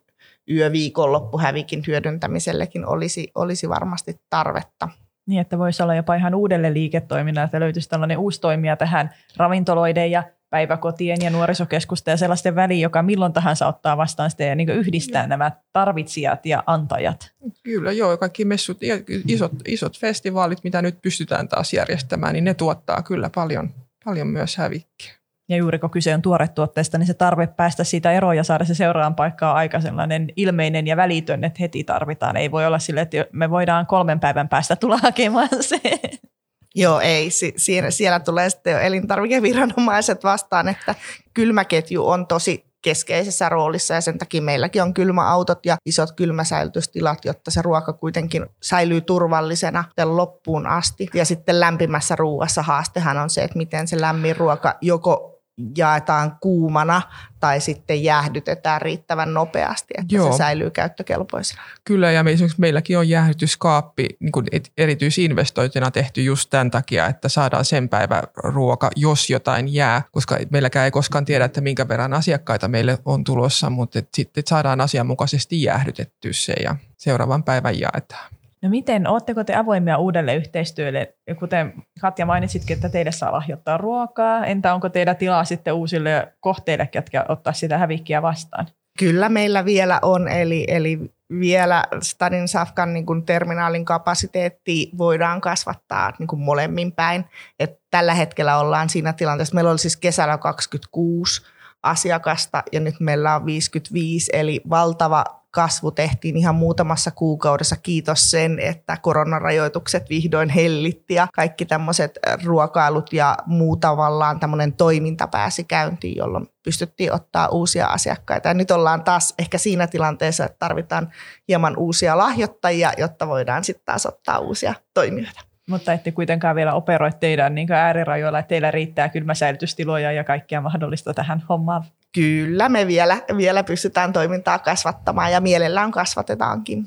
yöviikonloppuhävikin hyödyntämisellekin olisi, olisi varmasti tarvetta. Niin, että voisi olla jopa ihan uudelle liiketoiminnalle, että löytyisi tällainen uusi toimija tähän ravintoloiden ja päiväkotien ja nuorisokeskusten ja sellaisten väliin, joka milloin tahansa ottaa vastaan sitä ja niin yhdistää ja. nämä tarvitsijat ja antajat. Kyllä, joo. Kaikki messut, isot, isot festivaalit, mitä nyt pystytään taas järjestämään, niin ne tuottaa kyllä paljon, paljon myös hävikkiä. Ja juuri kun kyse on tuoretuotteesta, niin se tarve päästä siitä eroon ja saada se seuraavan paikkaan aika sellainen ilmeinen ja välitön, että heti tarvitaan. Ei voi olla sille, että me voidaan kolmen päivän päästä tulla hakemaan se. Joo, ei. Si- siellä, siellä tulee sitten jo elintarvikeviranomaiset vastaan, että kylmäketju on tosi keskeisessä roolissa ja sen takia meilläkin on kylmäautot ja isot kylmäsäilytystilat, jotta se ruoka kuitenkin säilyy turvallisena loppuun asti. Ja sitten lämpimässä ruuassa haastehan on se, että miten se lämmin ruoka joko jaetaan kuumana tai sitten jäähdytetään riittävän nopeasti, että Joo. se säilyy käyttökelpoisena. Kyllä, ja esimerkiksi meilläkin on jäähdytyskaappi niin kuin erityisinvestointina tehty just tämän takia, että saadaan sen päivän ruoka, jos jotain jää, koska meilläkään ei koskaan tiedä, että minkä verran asiakkaita meille on tulossa, mutta sitten saadaan asianmukaisesti jäähdytetty se ja seuraavan päivän jaetaan. No miten, oletteko te avoimia uudelle yhteistyölle? Kuten Katja mainitsitkin, että teille saa lahjoittaa ruokaa. Entä onko teillä tilaa sitten uusille kohteille, jotka ottaa sitä hävikkiä vastaan? Kyllä meillä vielä on, eli, eli vielä Stadin Safkan niin kuin terminaalin kapasiteetti voidaan kasvattaa niin kuin molemmin päin. Et tällä hetkellä ollaan siinä tilanteessa, meillä oli siis kesällä 26 asiakasta ja nyt meillä on 55, eli valtava kasvu tehtiin ihan muutamassa kuukaudessa. Kiitos sen, että koronarajoitukset vihdoin hellitti ja kaikki tämmöiset ruokailut ja muu tavallaan tämmöinen toiminta pääsi käyntiin, jolloin pystyttiin ottaa uusia asiakkaita. Ja nyt ollaan taas ehkä siinä tilanteessa, että tarvitaan hieman uusia lahjoittajia, jotta voidaan sitten taas ottaa uusia toimijoita. Mutta ette kuitenkaan vielä operoi teidän niin äärirajoilla, että teillä riittää kylmäsäilytystiloja ja kaikkea mahdollista tähän hommaan Kyllä me vielä, vielä pystytään toimintaa kasvattamaan ja mielellään kasvatetaankin.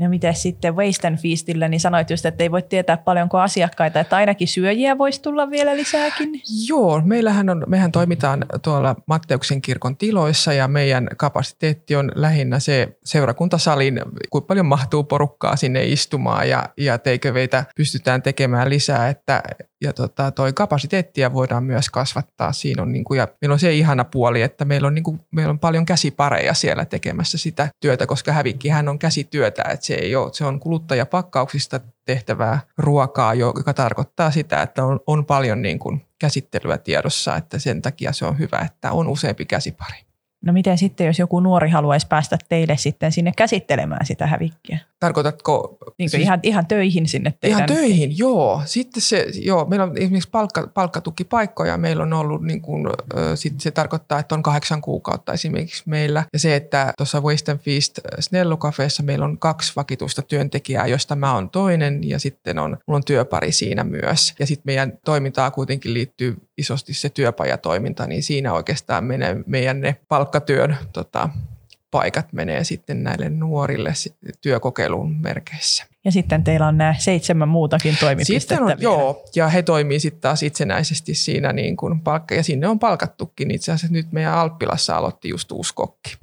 Ja miten sitten Waste and Feastillä, niin sanoit just, että ei voi tietää paljonko asiakkaita, että ainakin syöjiä voisi tulla vielä lisääkin. Joo, meillähän on, mehän toimitaan tuolla Matteuksen kirkon tiloissa ja meidän kapasiteetti on lähinnä se seurakuntasalin, kuinka paljon mahtuu porukkaa sinne istumaan ja, ja teiköveitä pystytään tekemään lisää, että ja tota, toi kapasiteettia voidaan myös kasvattaa. Siinä on, niin kuin, ja meillä on se ihana puoli, että meillä on, niin kuin, meillä on paljon käsipareja siellä tekemässä sitä työtä, koska hävikkihän on käsityötä, että se ei ole, se on kuluttajapakkauksista tehtävää ruokaa, joka tarkoittaa sitä, että on, on paljon niin kuin käsittelyä tiedossa, että sen takia se on hyvä, että on useampi käsipari. No miten sitten, jos joku nuori haluaisi päästä teille sitten sinne käsittelemään sitä hävikkiä? Tarkoitatko? Niin siis, ihan, ihan töihin sinne teidän? Ihan töihin, joo. Sitten se, joo, meillä on esimerkiksi palkka, palkkatukipaikkoja, meillä on ollut, niin kuin, sit se tarkoittaa, että on kahdeksan kuukautta esimerkiksi meillä. Ja se, että tuossa Waste and Feast Snellukafeessa meillä on kaksi vakituista työntekijää, josta mä oon toinen ja sitten on, mulla on työpari siinä myös. Ja sitten meidän toimintaa kuitenkin liittyy isosti se työpajatoiminta, niin siinä oikeastaan menee meidän ne palkkatyön tota, paikat menee sitten näille nuorille työkokeilun merkeissä. Ja sitten teillä on nämä seitsemän muutakin toimipistettä sitten on, Joo, ja he toimii sitten taas itsenäisesti siinä niin kuin palkka, ja sinne on palkattukin. Itse asiassa nyt meidän Alppilassa aloitti just uusi kokki.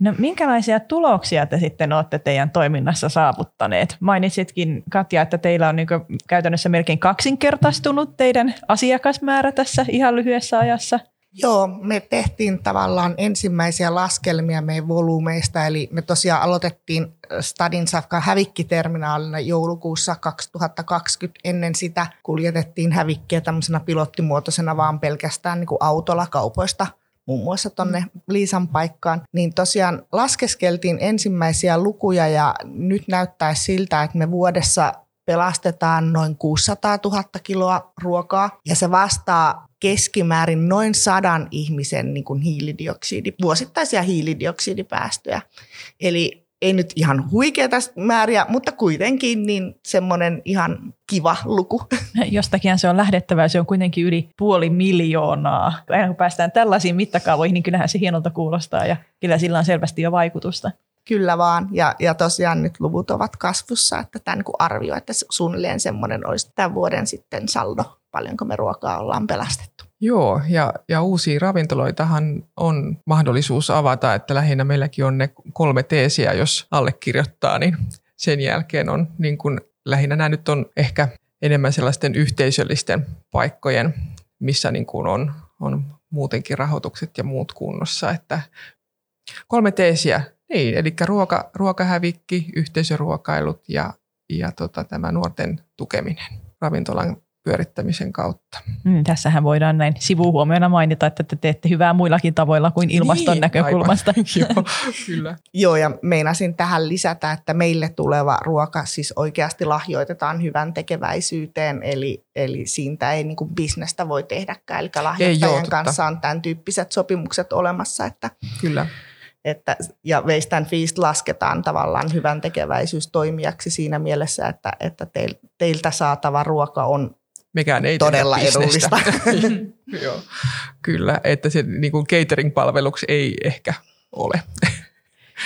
No minkälaisia tuloksia te sitten olette teidän toiminnassa saavuttaneet? Mainitsitkin Katja, että teillä on niin käytännössä melkein kaksinkertaistunut teidän asiakasmäärä tässä ihan lyhyessä ajassa. Joo, me tehtiin tavallaan ensimmäisiä laskelmia meidän volyymeista, eli me tosiaan aloitettiin Stadin Safka hävikkiterminaalina joulukuussa 2020. Ennen sitä kuljetettiin hävikkiä tämmöisenä pilottimuotoisena vaan pelkästään niin kuin autolla kaupoista muun muassa tuonne Liisan paikkaan, niin tosiaan laskeskeltiin ensimmäisiä lukuja ja nyt näyttää siltä, että me vuodessa pelastetaan noin 600 000 kiloa ruokaa ja se vastaa keskimäärin noin sadan ihmisen niin kuin hiilidioksidi, vuosittaisia hiilidioksidipäästöjä. Eli ei nyt ihan huikeita määriä, mutta kuitenkin niin semmoinen ihan kiva luku. Jostakin se on lähdettävää, se on kuitenkin yli puoli miljoonaa. Aina kun päästään tällaisiin mittakaavoihin, niin kyllähän se hienolta kuulostaa ja kyllä sillä on selvästi jo vaikutusta. Kyllä vaan, ja, ja tosiaan nyt luvut ovat kasvussa, että tämä niin arvio, että suunnilleen semmoinen olisi tämän vuoden sitten saldo, paljonko me ruokaa ollaan pelastettu. Joo, ja, ja uusia ravintoloitahan on mahdollisuus avata, että lähinnä meilläkin on ne kolme teesiä, jos allekirjoittaa, niin sen jälkeen on niin kuin, lähinnä nämä nyt on ehkä enemmän sellaisten yhteisöllisten paikkojen, missä niin kuin on, on muutenkin rahoitukset ja muut kunnossa, että kolme teesiä, niin, eli ruoka, ruokahävikki, yhteisöruokailut ja, ja tota, tämä nuorten tukeminen ravintolan pyörittämisen kautta. Mm, tässähän voidaan näin sivuhuomiona mainita, että te teette hyvää muillakin tavoilla kuin ilmaston niin, näkökulmasta. Joo, kyllä. Joo, ja meinasin tähän lisätä, että meille tuleva ruoka siis oikeasti lahjoitetaan hyvän tekeväisyyteen, eli, eli siitä ei niin kuin bisnestä voi tehdäkään, eli lahjoittajan ei, joo, kanssa on tämän tyyppiset sopimukset olemassa. Että Kyllä. Että, ja Waste and Feast lasketaan tavallaan hyvän tekeväisyystoimijaksi siinä mielessä, että, että teiltä saatava ruoka on Mekään ei todella edullista. Joo, kyllä, että se niin kuin catering-palveluksi ei ehkä ole.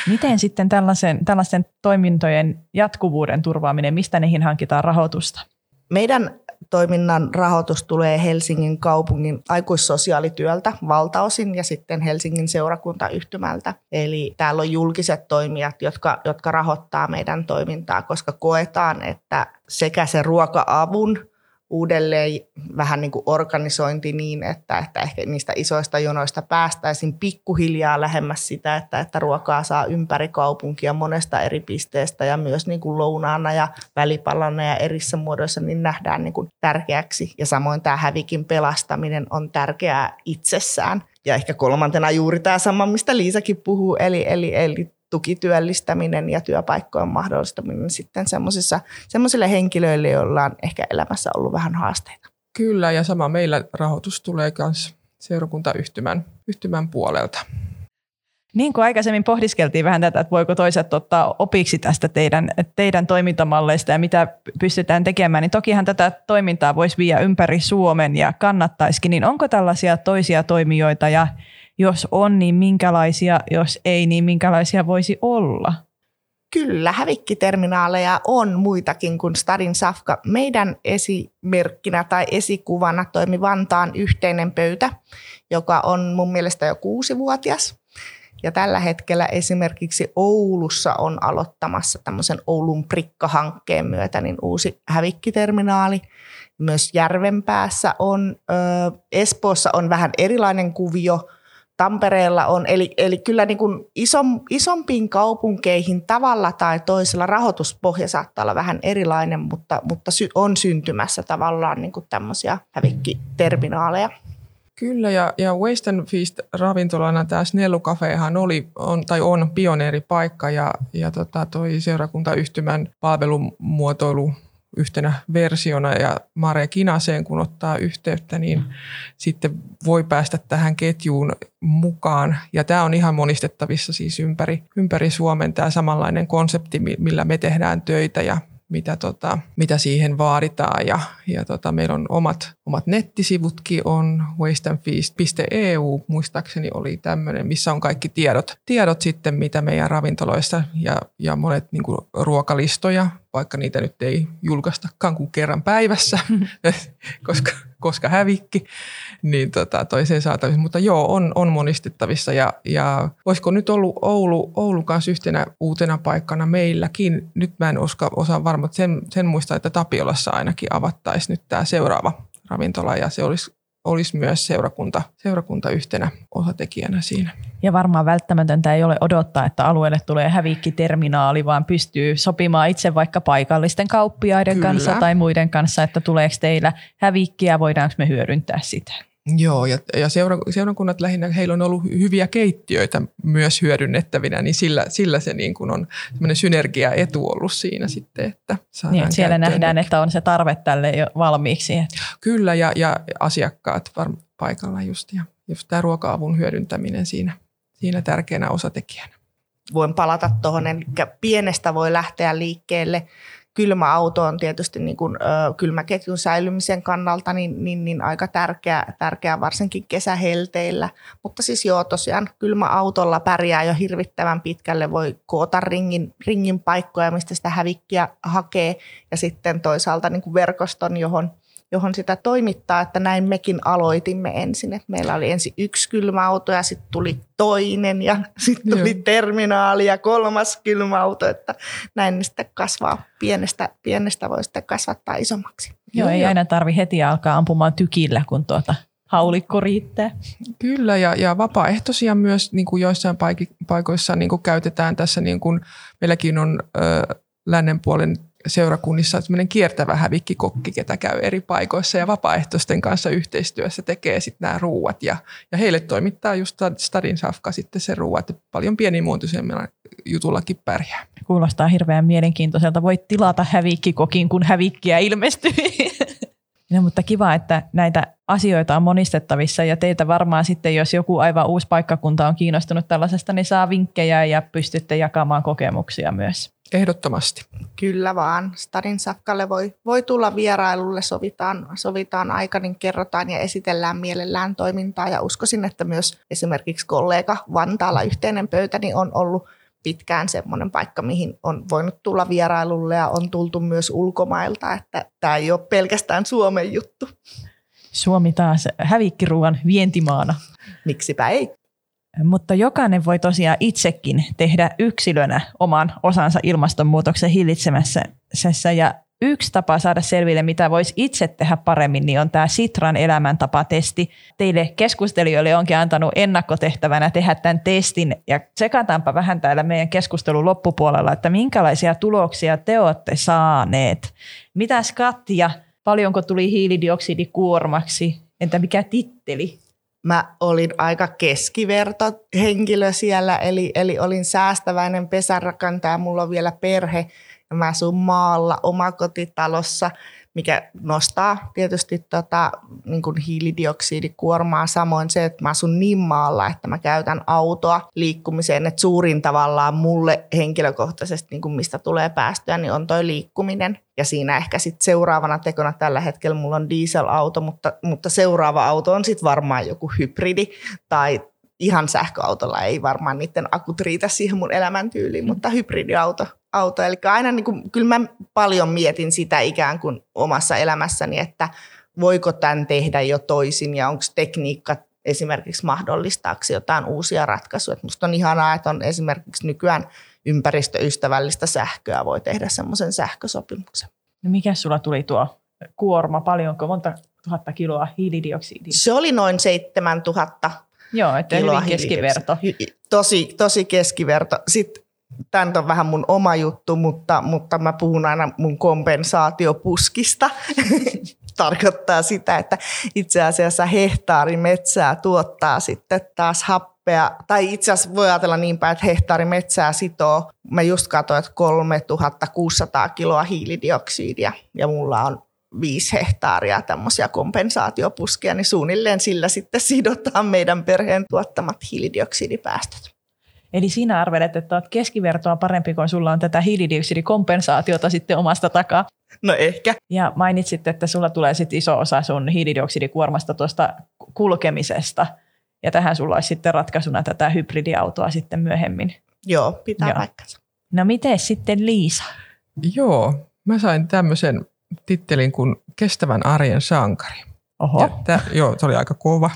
Miten sitten tällaisen, tällaisten toimintojen jatkuvuuden turvaaminen, mistä niihin hankitaan rahoitusta? Meidän toiminnan rahoitus tulee Helsingin kaupungin aikuissosiaalityöltä valtaosin ja sitten Helsingin seurakuntayhtymältä. Eli täällä on julkiset toimijat, jotka, jotka rahoittaa meidän toimintaa, koska koetaan, että sekä se ruoka-avun uudelleen vähän niin kuin organisointi niin, että, että ehkä niistä isoista jonoista päästäisiin pikkuhiljaa lähemmäs sitä, että, että ruokaa saa ympäri kaupunkia monesta eri pisteestä ja myös niin kuin lounaana ja välipallona ja erissä muodoissa niin nähdään niin kuin tärkeäksi. Ja samoin tämä hävikin pelastaminen on tärkeää itsessään. Ja ehkä kolmantena juuri tämä sama, mistä Liisakin puhuu, eli, eli, eli tukityöllistäminen ja työpaikkojen mahdollistaminen sitten semmoisille henkilöille, joilla on ehkä elämässä ollut vähän haasteita. Kyllä, ja sama meillä rahoitus tulee myös seurakuntayhtymän yhtymän puolelta. Niin kuin aikaisemmin pohdiskeltiin vähän tätä, että voiko toiset ottaa opiksi tästä teidän, teidän toimintamalleista ja mitä pystytään tekemään, niin tokihan tätä toimintaa voisi viedä ympäri Suomen ja kannattaisikin, niin onko tällaisia toisia toimijoita ja jos on, niin minkälaisia, jos ei, niin minkälaisia voisi olla? Kyllä, hävikkiterminaaleja on muitakin kuin Stadin Safka. Meidän esimerkkinä tai esikuvana toimi Vantaan yhteinen pöytä, joka on mun mielestä jo kuusivuotias. Ja tällä hetkellä esimerkiksi Oulussa on aloittamassa tämmöisen Oulun prikkahankkeen myötä niin uusi hävikkiterminaali. Myös Järvenpäässä on, Espoossa on vähän erilainen kuvio – Tampereella on, eli, eli kyllä niin kuin isom, isompiin kaupunkeihin tavalla tai toisella rahoituspohja saattaa olla vähän erilainen, mutta, mutta sy, on syntymässä tavallaan niin kuin tämmöisiä hävikkiterminaaleja. Kyllä, ja, ja Waste and Feast ravintolana tämä Snellu Cafehan oli, on, tai on pioneeripaikka, ja, ja tota, toi seurakuntayhtymän palvelumuotoilu yhtenä versiona ja Mare Kinaseen, kun ottaa yhteyttä, niin mm. sitten voi päästä tähän ketjuun mukaan. Ja tämä on ihan monistettavissa siis ympäri, ympäri Suomen tämä samanlainen konsepti, millä me tehdään töitä ja mitä, tota, mitä siihen vaaditaan. Ja, ja tota, meillä on omat, omat nettisivutkin on wasteandfeast.eu, muistaakseni oli tämmöinen, missä on kaikki tiedot, tiedot sitten, mitä meidän ravintoloissa ja, ja monet niin kuin, ruokalistoja, vaikka niitä nyt ei julkaistakaan kuin kerran päivässä, koska, koska hävikki, niin tota, toiseen saatavissa. Mutta joo, on, on monistettavissa ja, ja olisiko nyt ollut Oulu, Oulu kanssa yhtenä uutena paikkana meilläkin. Nyt mä en oska, osaa varmaan, sen, sen muista, että Tapiolassa ainakin avattaisiin nyt tämä seuraava ravintola ja se olisi olisi myös seurakunta, seurakunta yhtenä osatekijänä siinä. Ja varmaan välttämätöntä ei ole odottaa, että alueelle tulee hävikkiterminaali, vaan pystyy sopimaan itse vaikka paikallisten kauppiaiden Kyllä. kanssa tai muiden kanssa, että tuleeko teillä hävikkiä, voidaanko me hyödyntää sitä. Joo, ja, ja seura, seurakunnat lähinnä, heillä on ollut hyviä keittiöitä myös hyödynnettävinä, niin sillä, sillä se niin kuin on semmoinen synergiaetu ollut siinä sitten, että niin, että siellä nähdään, että on se tarve tälle jo valmiiksi. Kyllä, ja, ja asiakkaat var, paikalla just, ja just tämä ruoka-avun hyödyntäminen siinä, siinä tärkeänä osatekijänä. Voin palata tuohon, eli pienestä voi lähteä liikkeelle kylmäauto on tietysti niin kuin, ö, kylmäketjun säilymisen kannalta niin, niin, niin aika tärkeä, tärkeä, varsinkin kesähelteillä. Mutta siis joo, tosiaan kylmäautolla pärjää jo hirvittävän pitkälle, voi koota ringin, ringin paikkoja, mistä sitä hävikkiä hakee, ja sitten toisaalta niin kuin verkoston, johon – johon sitä toimittaa, että näin mekin aloitimme ensin. Että meillä oli ensin yksi kylmäauto ja sitten tuli toinen ja sitten tuli Joo. terminaali ja kolmas kylmäauto, että näin sitten kasvaa pienestä, pienestä voi sitten kasvattaa isommaksi. Joo, ei aina tarvi heti alkaa ampumaan tykillä, kun tuota haulikko riittää. Kyllä, ja, ja vapaaehtoisia myös niin kuin joissain paikoissa niin kuin käytetään tässä, niin kuin meilläkin on ö, lännen puolen seurakunnissa semmoinen kiertävä hävikkikokki, ketä käy eri paikoissa ja vapaaehtoisten kanssa yhteistyössä tekee sitten nämä ruuat. Ja, ja heille toimittaa just Stadin Safka sitten se ruuat, paljon pienimuotoisemmilla jutullakin pärjää. Kuulostaa hirveän mielenkiintoiselta. Voit tilata hävikkikokin, kun hävikkiä ilmestyy. No, mutta kiva, että näitä asioita on monistettavissa ja teitä varmaan sitten, jos joku aivan uusi paikkakunta on kiinnostunut tällaisesta, niin saa vinkkejä ja pystytte jakamaan kokemuksia myös. Ehdottomasti. Kyllä vaan. Stadin Safkalle voi, voi tulla vierailulle, sovitaan, sovitaan aika, niin kerrotaan ja esitellään mielellään toimintaa. Ja uskoisin, että myös esimerkiksi kollega Vantaalla yhteinen pöytä niin on ollut pitkään semmoinen paikka, mihin on voinut tulla vierailulle ja on tultu myös ulkomailta, että tämä ei ole pelkästään Suomen juttu. Suomi taas hävikkiruuan vientimaana. Miksipä ei. Mutta jokainen voi tosiaan itsekin tehdä yksilönä oman osansa ilmastonmuutoksen hillitsemässä. Ja yksi tapa saada selville, mitä voisi itse tehdä paremmin, niin on tämä Sitran elämäntapatesti. Teille keskustelijoille onkin antanut ennakkotehtävänä tehdä tämän testin ja tsekataanpa vähän täällä meidän keskustelun loppupuolella, että minkälaisia tuloksia te olette saaneet. Mitäs Katja, paljonko tuli hiilidioksidikuormaksi? Entä mikä titteli? Mä olin aika keskiverto henkilö siellä, eli, eli olin säästäväinen pesärakentaja, mulla on vielä perhe ja mä asun maalla omakotitalossa – mikä nostaa tietysti tota, niin kuin hiilidioksidikuormaa. Samoin se, että mä asun niin maalla, että mä käytän autoa liikkumiseen, että suurin tavallaan mulle henkilökohtaisesti, niin kuin mistä tulee päästöä, niin on toi liikkuminen. Ja siinä ehkä sitten seuraavana tekona tällä hetkellä mulla on dieselauto, mutta, mutta seuraava auto on sitten varmaan joku hybridi tai ihan sähköautolla ei varmaan niiden akut riitä siihen mun elämäntyyliin, mutta hybridiauto auto. Eli aina niin kuin, kyllä mä paljon mietin sitä ikään kuin omassa elämässäni, että voiko tämän tehdä jo toisin ja onko tekniikka esimerkiksi mahdollistaaksi jotain uusia ratkaisuja. Minusta on ihanaa, että on esimerkiksi nykyään ympäristöystävällistä sähköä, voi tehdä semmoisen sähkösopimuksen. No mikä sulla tuli tuo kuorma, paljonko, monta tuhatta kiloa hiilidioksidia? Se oli noin 7000 Joo, että hyvin keskiverto. Tosi, tosi keskiverto. Sitten tämä on vähän mun oma juttu, mutta, mutta mä puhun aina mun kompensaatiopuskista. Tarkoittaa sitä, että itse asiassa hehtaari metsää tuottaa sitten taas happea, tai itse asiassa voi ajatella niin päin, että hehtaari metsää sitoo, mä just katsoin, että 3600 kiloa hiilidioksidia, ja mulla on viisi hehtaaria tämmöisiä kompensaatiopuskia, niin suunnilleen sillä sitten sidotaan meidän perheen tuottamat hiilidioksidipäästöt. Eli siinä arvelet, että olet keskivertoa parempi, kun sulla on tätä hiilidioksidikompensaatiota sitten omasta takaa. No ehkä. Ja mainitsit, että sulla tulee sitten iso osa sun hiilidioksidikuormasta tuosta kulkemisesta. Ja tähän sulla olisi sitten ratkaisuna tätä hybridiautoa sitten myöhemmin. Joo, pitää Joo. paikkansa. No miten sitten Liisa? Joo, mä sain tämmöisen tittelin kuin kestävän arjen sankari. Oho. Ja tää, joo, se oli aika kova.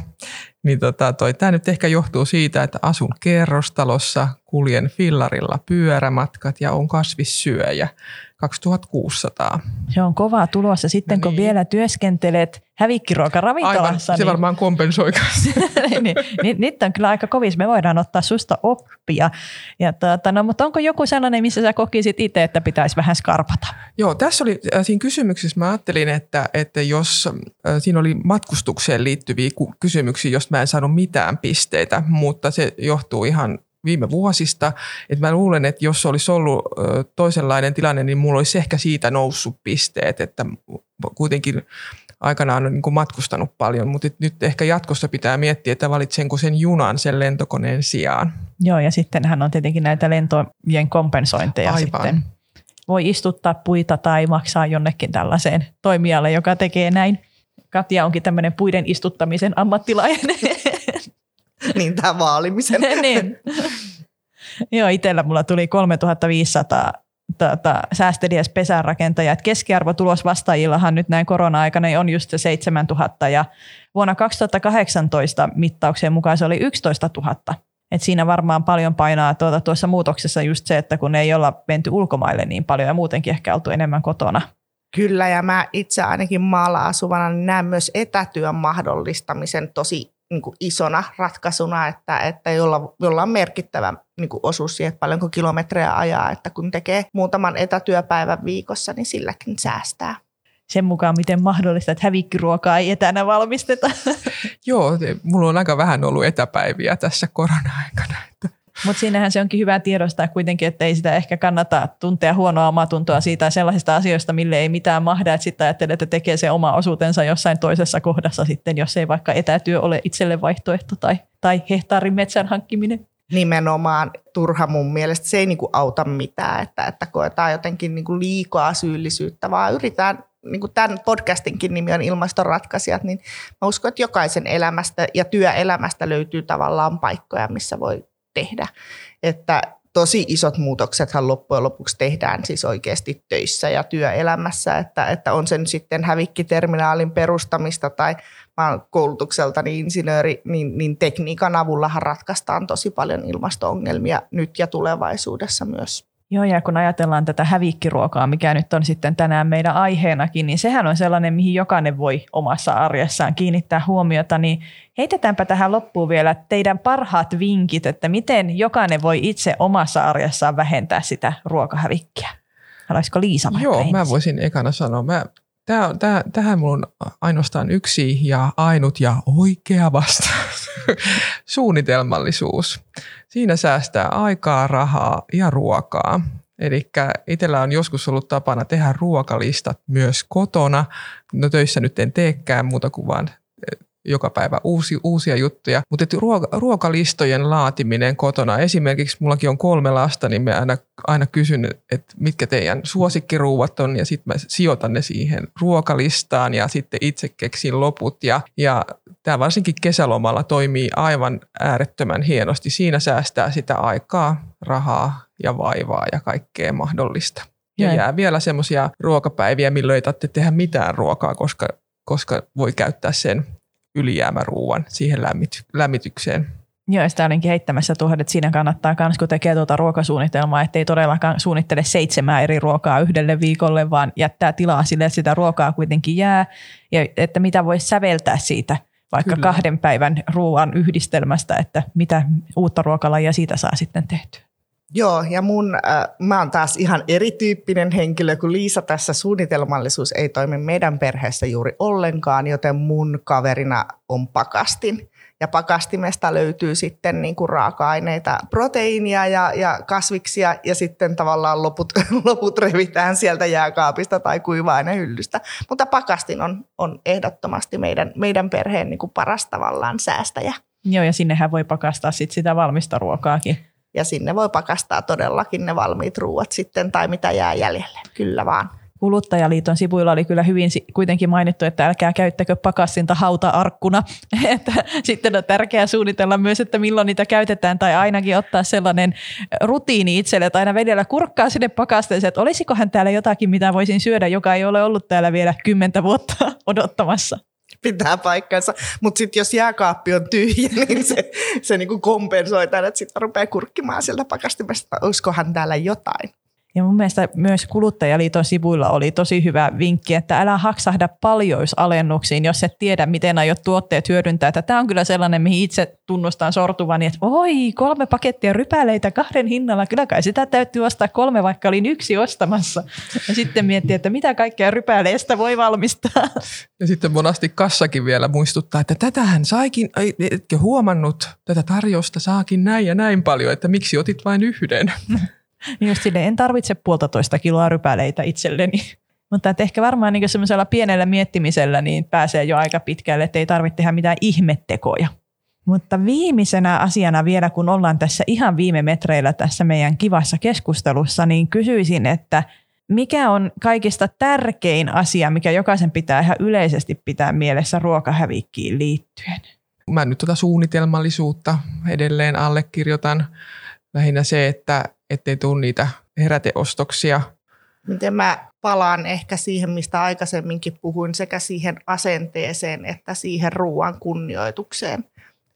Niin tota, toi, tämä nyt ehkä johtuu siitä, että asun kerrostalossa, kuljen fillarilla pyörämatkat ja on kasvissyöjä 2600. Se on kovaa tulossa sitten, No kun niin. vielä työskentelelet hävikkiruokaravintolassa. Aivan, se varmaan kompensoi niin, niin, niin, nyt on kyllä aika kovis. Me voidaan ottaa susta oppia. Ja tuota, no, mutta onko joku sellainen, missä sä kokisit itse, että pitäisi vähän skarpata? Joo, tässä oli äh, siinä kysymyksessä, mä ajattelin, että, että jos äh, siinä oli matkustukseen liittyviä kysymyksiä, josta mä en saanut mitään pisteitä, mutta se johtuu ihan viime vuosista. Että mä luulen, että jos olisi ollut toisenlainen tilanne, niin mulla olisi ehkä siitä noussut pisteet, että kuitenkin aikanaan on niin matkustanut paljon, mutta nyt ehkä jatkossa pitää miettiä, että valitsenko sen junan sen lentokoneen sijaan. Joo, ja sittenhän on tietenkin näitä lentojen kompensointeja Aivan. sitten. Voi istuttaa puita tai maksaa jonnekin tällaiseen toimijalle, joka tekee näin. Katja onkin tämmöinen puiden istuttamisen ammattilainen. Niin tämä vaalimisen. niin. Joo, itsellä mulla tuli 3500 tota, säästeliäs pesänrakentaja. Et keskiarvotulos vastaajillahan nyt näin korona-aikana on just se 7000 ja vuonna 2018 mittauksien mukaan se oli 11 000. Et siinä varmaan paljon painaa tuota, tuossa muutoksessa just se, että kun ei olla menty ulkomaille niin paljon ja muutenkin ehkä oltu enemmän kotona. Kyllä, ja mä itse ainakin maalla asuvana niin näen myös etätyön mahdollistamisen tosi niin kuin isona ratkaisuna, että, että jolla, jolla on merkittävä niin kuin osuus siihen, että paljonko kilometrejä ajaa, että kun tekee muutaman etätyöpäivän viikossa, niin silläkin säästää. Sen mukaan, miten mahdollista, että hävikkiruokaa ei etänä valmisteta. Joo, mulla on aika vähän ollut etäpäiviä tässä korona-aikana. Mutta siinähän se onkin hyvä tiedostaa kuitenkin, että ei sitä ehkä kannata tuntea huonoa omatuntoa siitä sellaisista asioista, mille ei mitään mahda. Että sitten ajattelee, että tekee se oma osuutensa jossain toisessa kohdassa sitten, jos ei vaikka etätyö ole itselle vaihtoehto tai, tai hehtaarin metsän hankkiminen. Nimenomaan turha mun mielestä. Se ei niin kuin auta mitään, että, että koetaan jotenkin niin kuin liikaa syyllisyyttä, vaan yritetään niin kuin tämän podcastinkin nimi on ilmastoratkaisijat, niin mä uskon, että jokaisen elämästä ja työelämästä löytyy tavallaan paikkoja, missä voi tehdä. Että tosi isot muutoksethan loppujen lopuksi tehdään siis oikeasti töissä ja työelämässä, että, että on sen sitten hävikkiterminaalin perustamista tai mä oon koulutukseltani insinööri, niin, niin tekniikan avullahan ratkaistaan tosi paljon ilmasto-ongelmia nyt ja tulevaisuudessa myös. Joo, ja kun ajatellaan tätä hävikkiruokaa, mikä nyt on sitten tänään meidän aiheenakin, niin sehän on sellainen, mihin jokainen voi omassa arjessaan kiinnittää huomiota, niin heitetäänpä tähän loppuun vielä teidän parhaat vinkit, että miten jokainen voi itse omassa arjessaan vähentää sitä ruokahävikkiä. Haluaisiko Liisa Joo, mä voisin ekana sanoa. Mä, tää, tää, tähän mulla on ainoastaan yksi ja ainut ja oikea vastaus. Suunnitelmallisuus. Siinä säästää aikaa, rahaa ja ruokaa. Eli itsellä on joskus ollut tapana tehdä ruokalistat myös kotona. No töissä nyt en teekään muuta kuin vaan joka päivä uusi, uusia juttuja. Mutta ruoka, ruokalistojen laatiminen kotona, esimerkiksi mullakin on kolme lasta, niin mä aina, aina kysyn, että mitkä teidän suosikkiruuat on ja sitten mä sijoitan ne siihen ruokalistaan ja sitten itse keksin loput. Ja, ja tämä varsinkin kesälomalla toimii aivan äärettömän hienosti. Siinä säästää sitä aikaa, rahaa ja vaivaa ja kaikkea mahdollista. Ja jää vielä semmoisia ruokapäiviä, milloin ei tarvitse tehdä mitään ruokaa, koska, koska voi käyttää sen ylijäämäruuan siihen lämmity- lämmitykseen. Joo, ja sitä olinkin heittämässä tuohon, että siinä kannattaa myös, kun tekee tuota ruokasuunnitelmaa, ettei todellakaan suunnittele seitsemää eri ruokaa yhdelle viikolle, vaan jättää tilaa sille, että sitä ruokaa kuitenkin jää, ja että mitä voisi säveltää siitä vaikka Kyllä. kahden päivän ruoan yhdistelmästä, että mitä uutta ruokalajia siitä saa sitten tehtyä. Joo, ja mun, äh, mä oon taas ihan erityyppinen henkilö kuin Liisa tässä. Suunnitelmallisuus ei toimi meidän perheessä juuri ollenkaan, joten mun kaverina on pakastin. Ja pakastimesta löytyy sitten niin kuin raaka-aineita, proteiinia ja, ja kasviksia ja sitten tavallaan loput, loput revitään sieltä jääkaapista tai kuiva-ainehyllystä. Mutta pakastin on, on ehdottomasti meidän, meidän perheen niin kuin paras tavallaan säästäjä. Joo, ja sinnehän voi pakastaa sit sitä valmista ruokaakin. Ja sinne voi pakastaa todellakin ne valmiit ruuat sitten tai mitä jää jäljelle. Kyllä vaan. Kuluttajaliiton sivuilla oli kyllä hyvin kuitenkin mainittu, että älkää käyttäkö pakassinta hauta-arkkuna. Että sitten on tärkeää suunnitella myös, että milloin niitä käytetään tai ainakin ottaa sellainen rutiini itselle, että aina vedellä kurkkaa sinne pakasteeseen, että olisikohan täällä jotakin, mitä voisin syödä, joka ei ole ollut täällä vielä kymmentä vuotta odottamassa pitää paikkansa. Mutta sitten jos jääkaappi on tyhjä, niin se, se niinku kompensoi tämän, että sitten rupeaa kurkkimaan sieltä pakastimesta, olisikohan täällä jotain. Ja mun mielestä myös Kuluttajaliiton sivuilla oli tosi hyvä vinkki, että älä haksahda paljousalennuksiin, jos et tiedä, miten aiot tuotteet hyödyntää. Tämä on kyllä sellainen, mihin itse tunnustan sortuvani, että oi, kolme pakettia rypäleitä kahden hinnalla, kyllä kai sitä täytyy ostaa kolme, vaikka olin yksi ostamassa. Ja sitten miettiä, että mitä kaikkea rypäleistä voi valmistaa. Ja sitten monasti kassakin vielä muistuttaa, että tätähän saikin, etkö huomannut, tätä tarjosta saakin näin ja näin paljon, että miksi otit vain yhden. Niin just silleen, en tarvitse puolitoista kiloa rypäleitä itselleni. Mutta että ehkä varmaan niin semmoisella pienellä miettimisellä niin pääsee jo aika pitkälle, että ei tarvitse tehdä mitään ihmettekoja. Mutta viimeisenä asiana vielä, kun ollaan tässä ihan viime metreillä tässä meidän kivassa keskustelussa, niin kysyisin, että mikä on kaikista tärkein asia, mikä jokaisen pitää ihan yleisesti pitää mielessä ruokahävikkiin liittyen? Mä nyt tuota suunnitelmallisuutta edelleen allekirjoitan. Lähinnä se, että ettei tule niitä heräteostoksia. Miten mä palaan ehkä siihen, mistä aikaisemminkin puhuin, sekä siihen asenteeseen että siihen ruoan kunnioitukseen,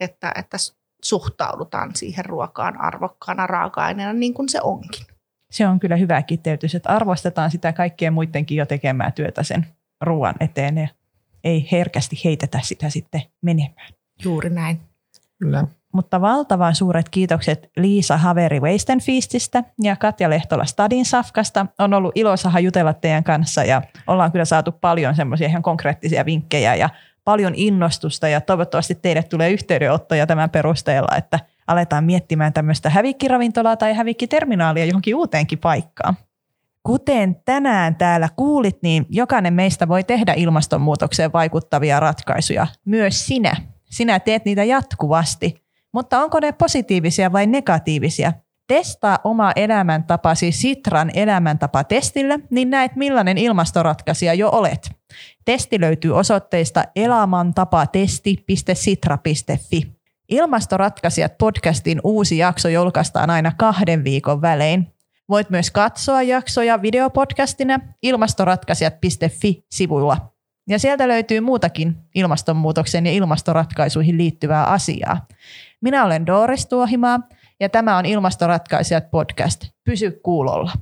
että, että suhtaudutaan siihen ruokaan arvokkaana raaka-aineena niin kuin se onkin. Se on kyllä hyvä kiteytys, että arvostetaan sitä kaikkien muidenkin jo tekemää työtä sen ruoan eteen ja ei herkästi heitetä sitä sitten menemään. Juuri näin. Kyllä. Mutta valtavan suuret kiitokset Liisa Haveri Feastistä ja Katja Lehtola Stadin Safkasta. On ollut ilo saada jutella teidän kanssa ja ollaan kyllä saatu paljon semmoisia ihan konkreettisia vinkkejä ja paljon innostusta ja toivottavasti teille tulee yhteydenottoja tämän perusteella, että aletaan miettimään tämmöistä hävikkiravintolaa tai hävikkiterminaalia johonkin uuteenkin paikkaan. Kuten tänään täällä kuulit, niin jokainen meistä voi tehdä ilmastonmuutokseen vaikuttavia ratkaisuja. Myös sinä. Sinä teet niitä jatkuvasti. Mutta onko ne positiivisia vai negatiivisia? Testaa oma elämäntapasi Sitran elämäntapa-testillä, niin näet millainen ilmastoratkaisija jo olet. Testi löytyy osoitteista elämäntapatesti.sitra.fi. Ilmastoratkaisijat podcastin uusi jakso julkaistaan aina kahden viikon välein. Voit myös katsoa jaksoja videopodcastina ilmastoratkaisijat.fi-sivuilla. Ja sieltä löytyy muutakin ilmastonmuutoksen ja ilmastoratkaisuihin liittyvää asiaa. Minä olen Doris Tuohimaa ja tämä on Ilmastoratkaisijat podcast. Pysy kuulolla.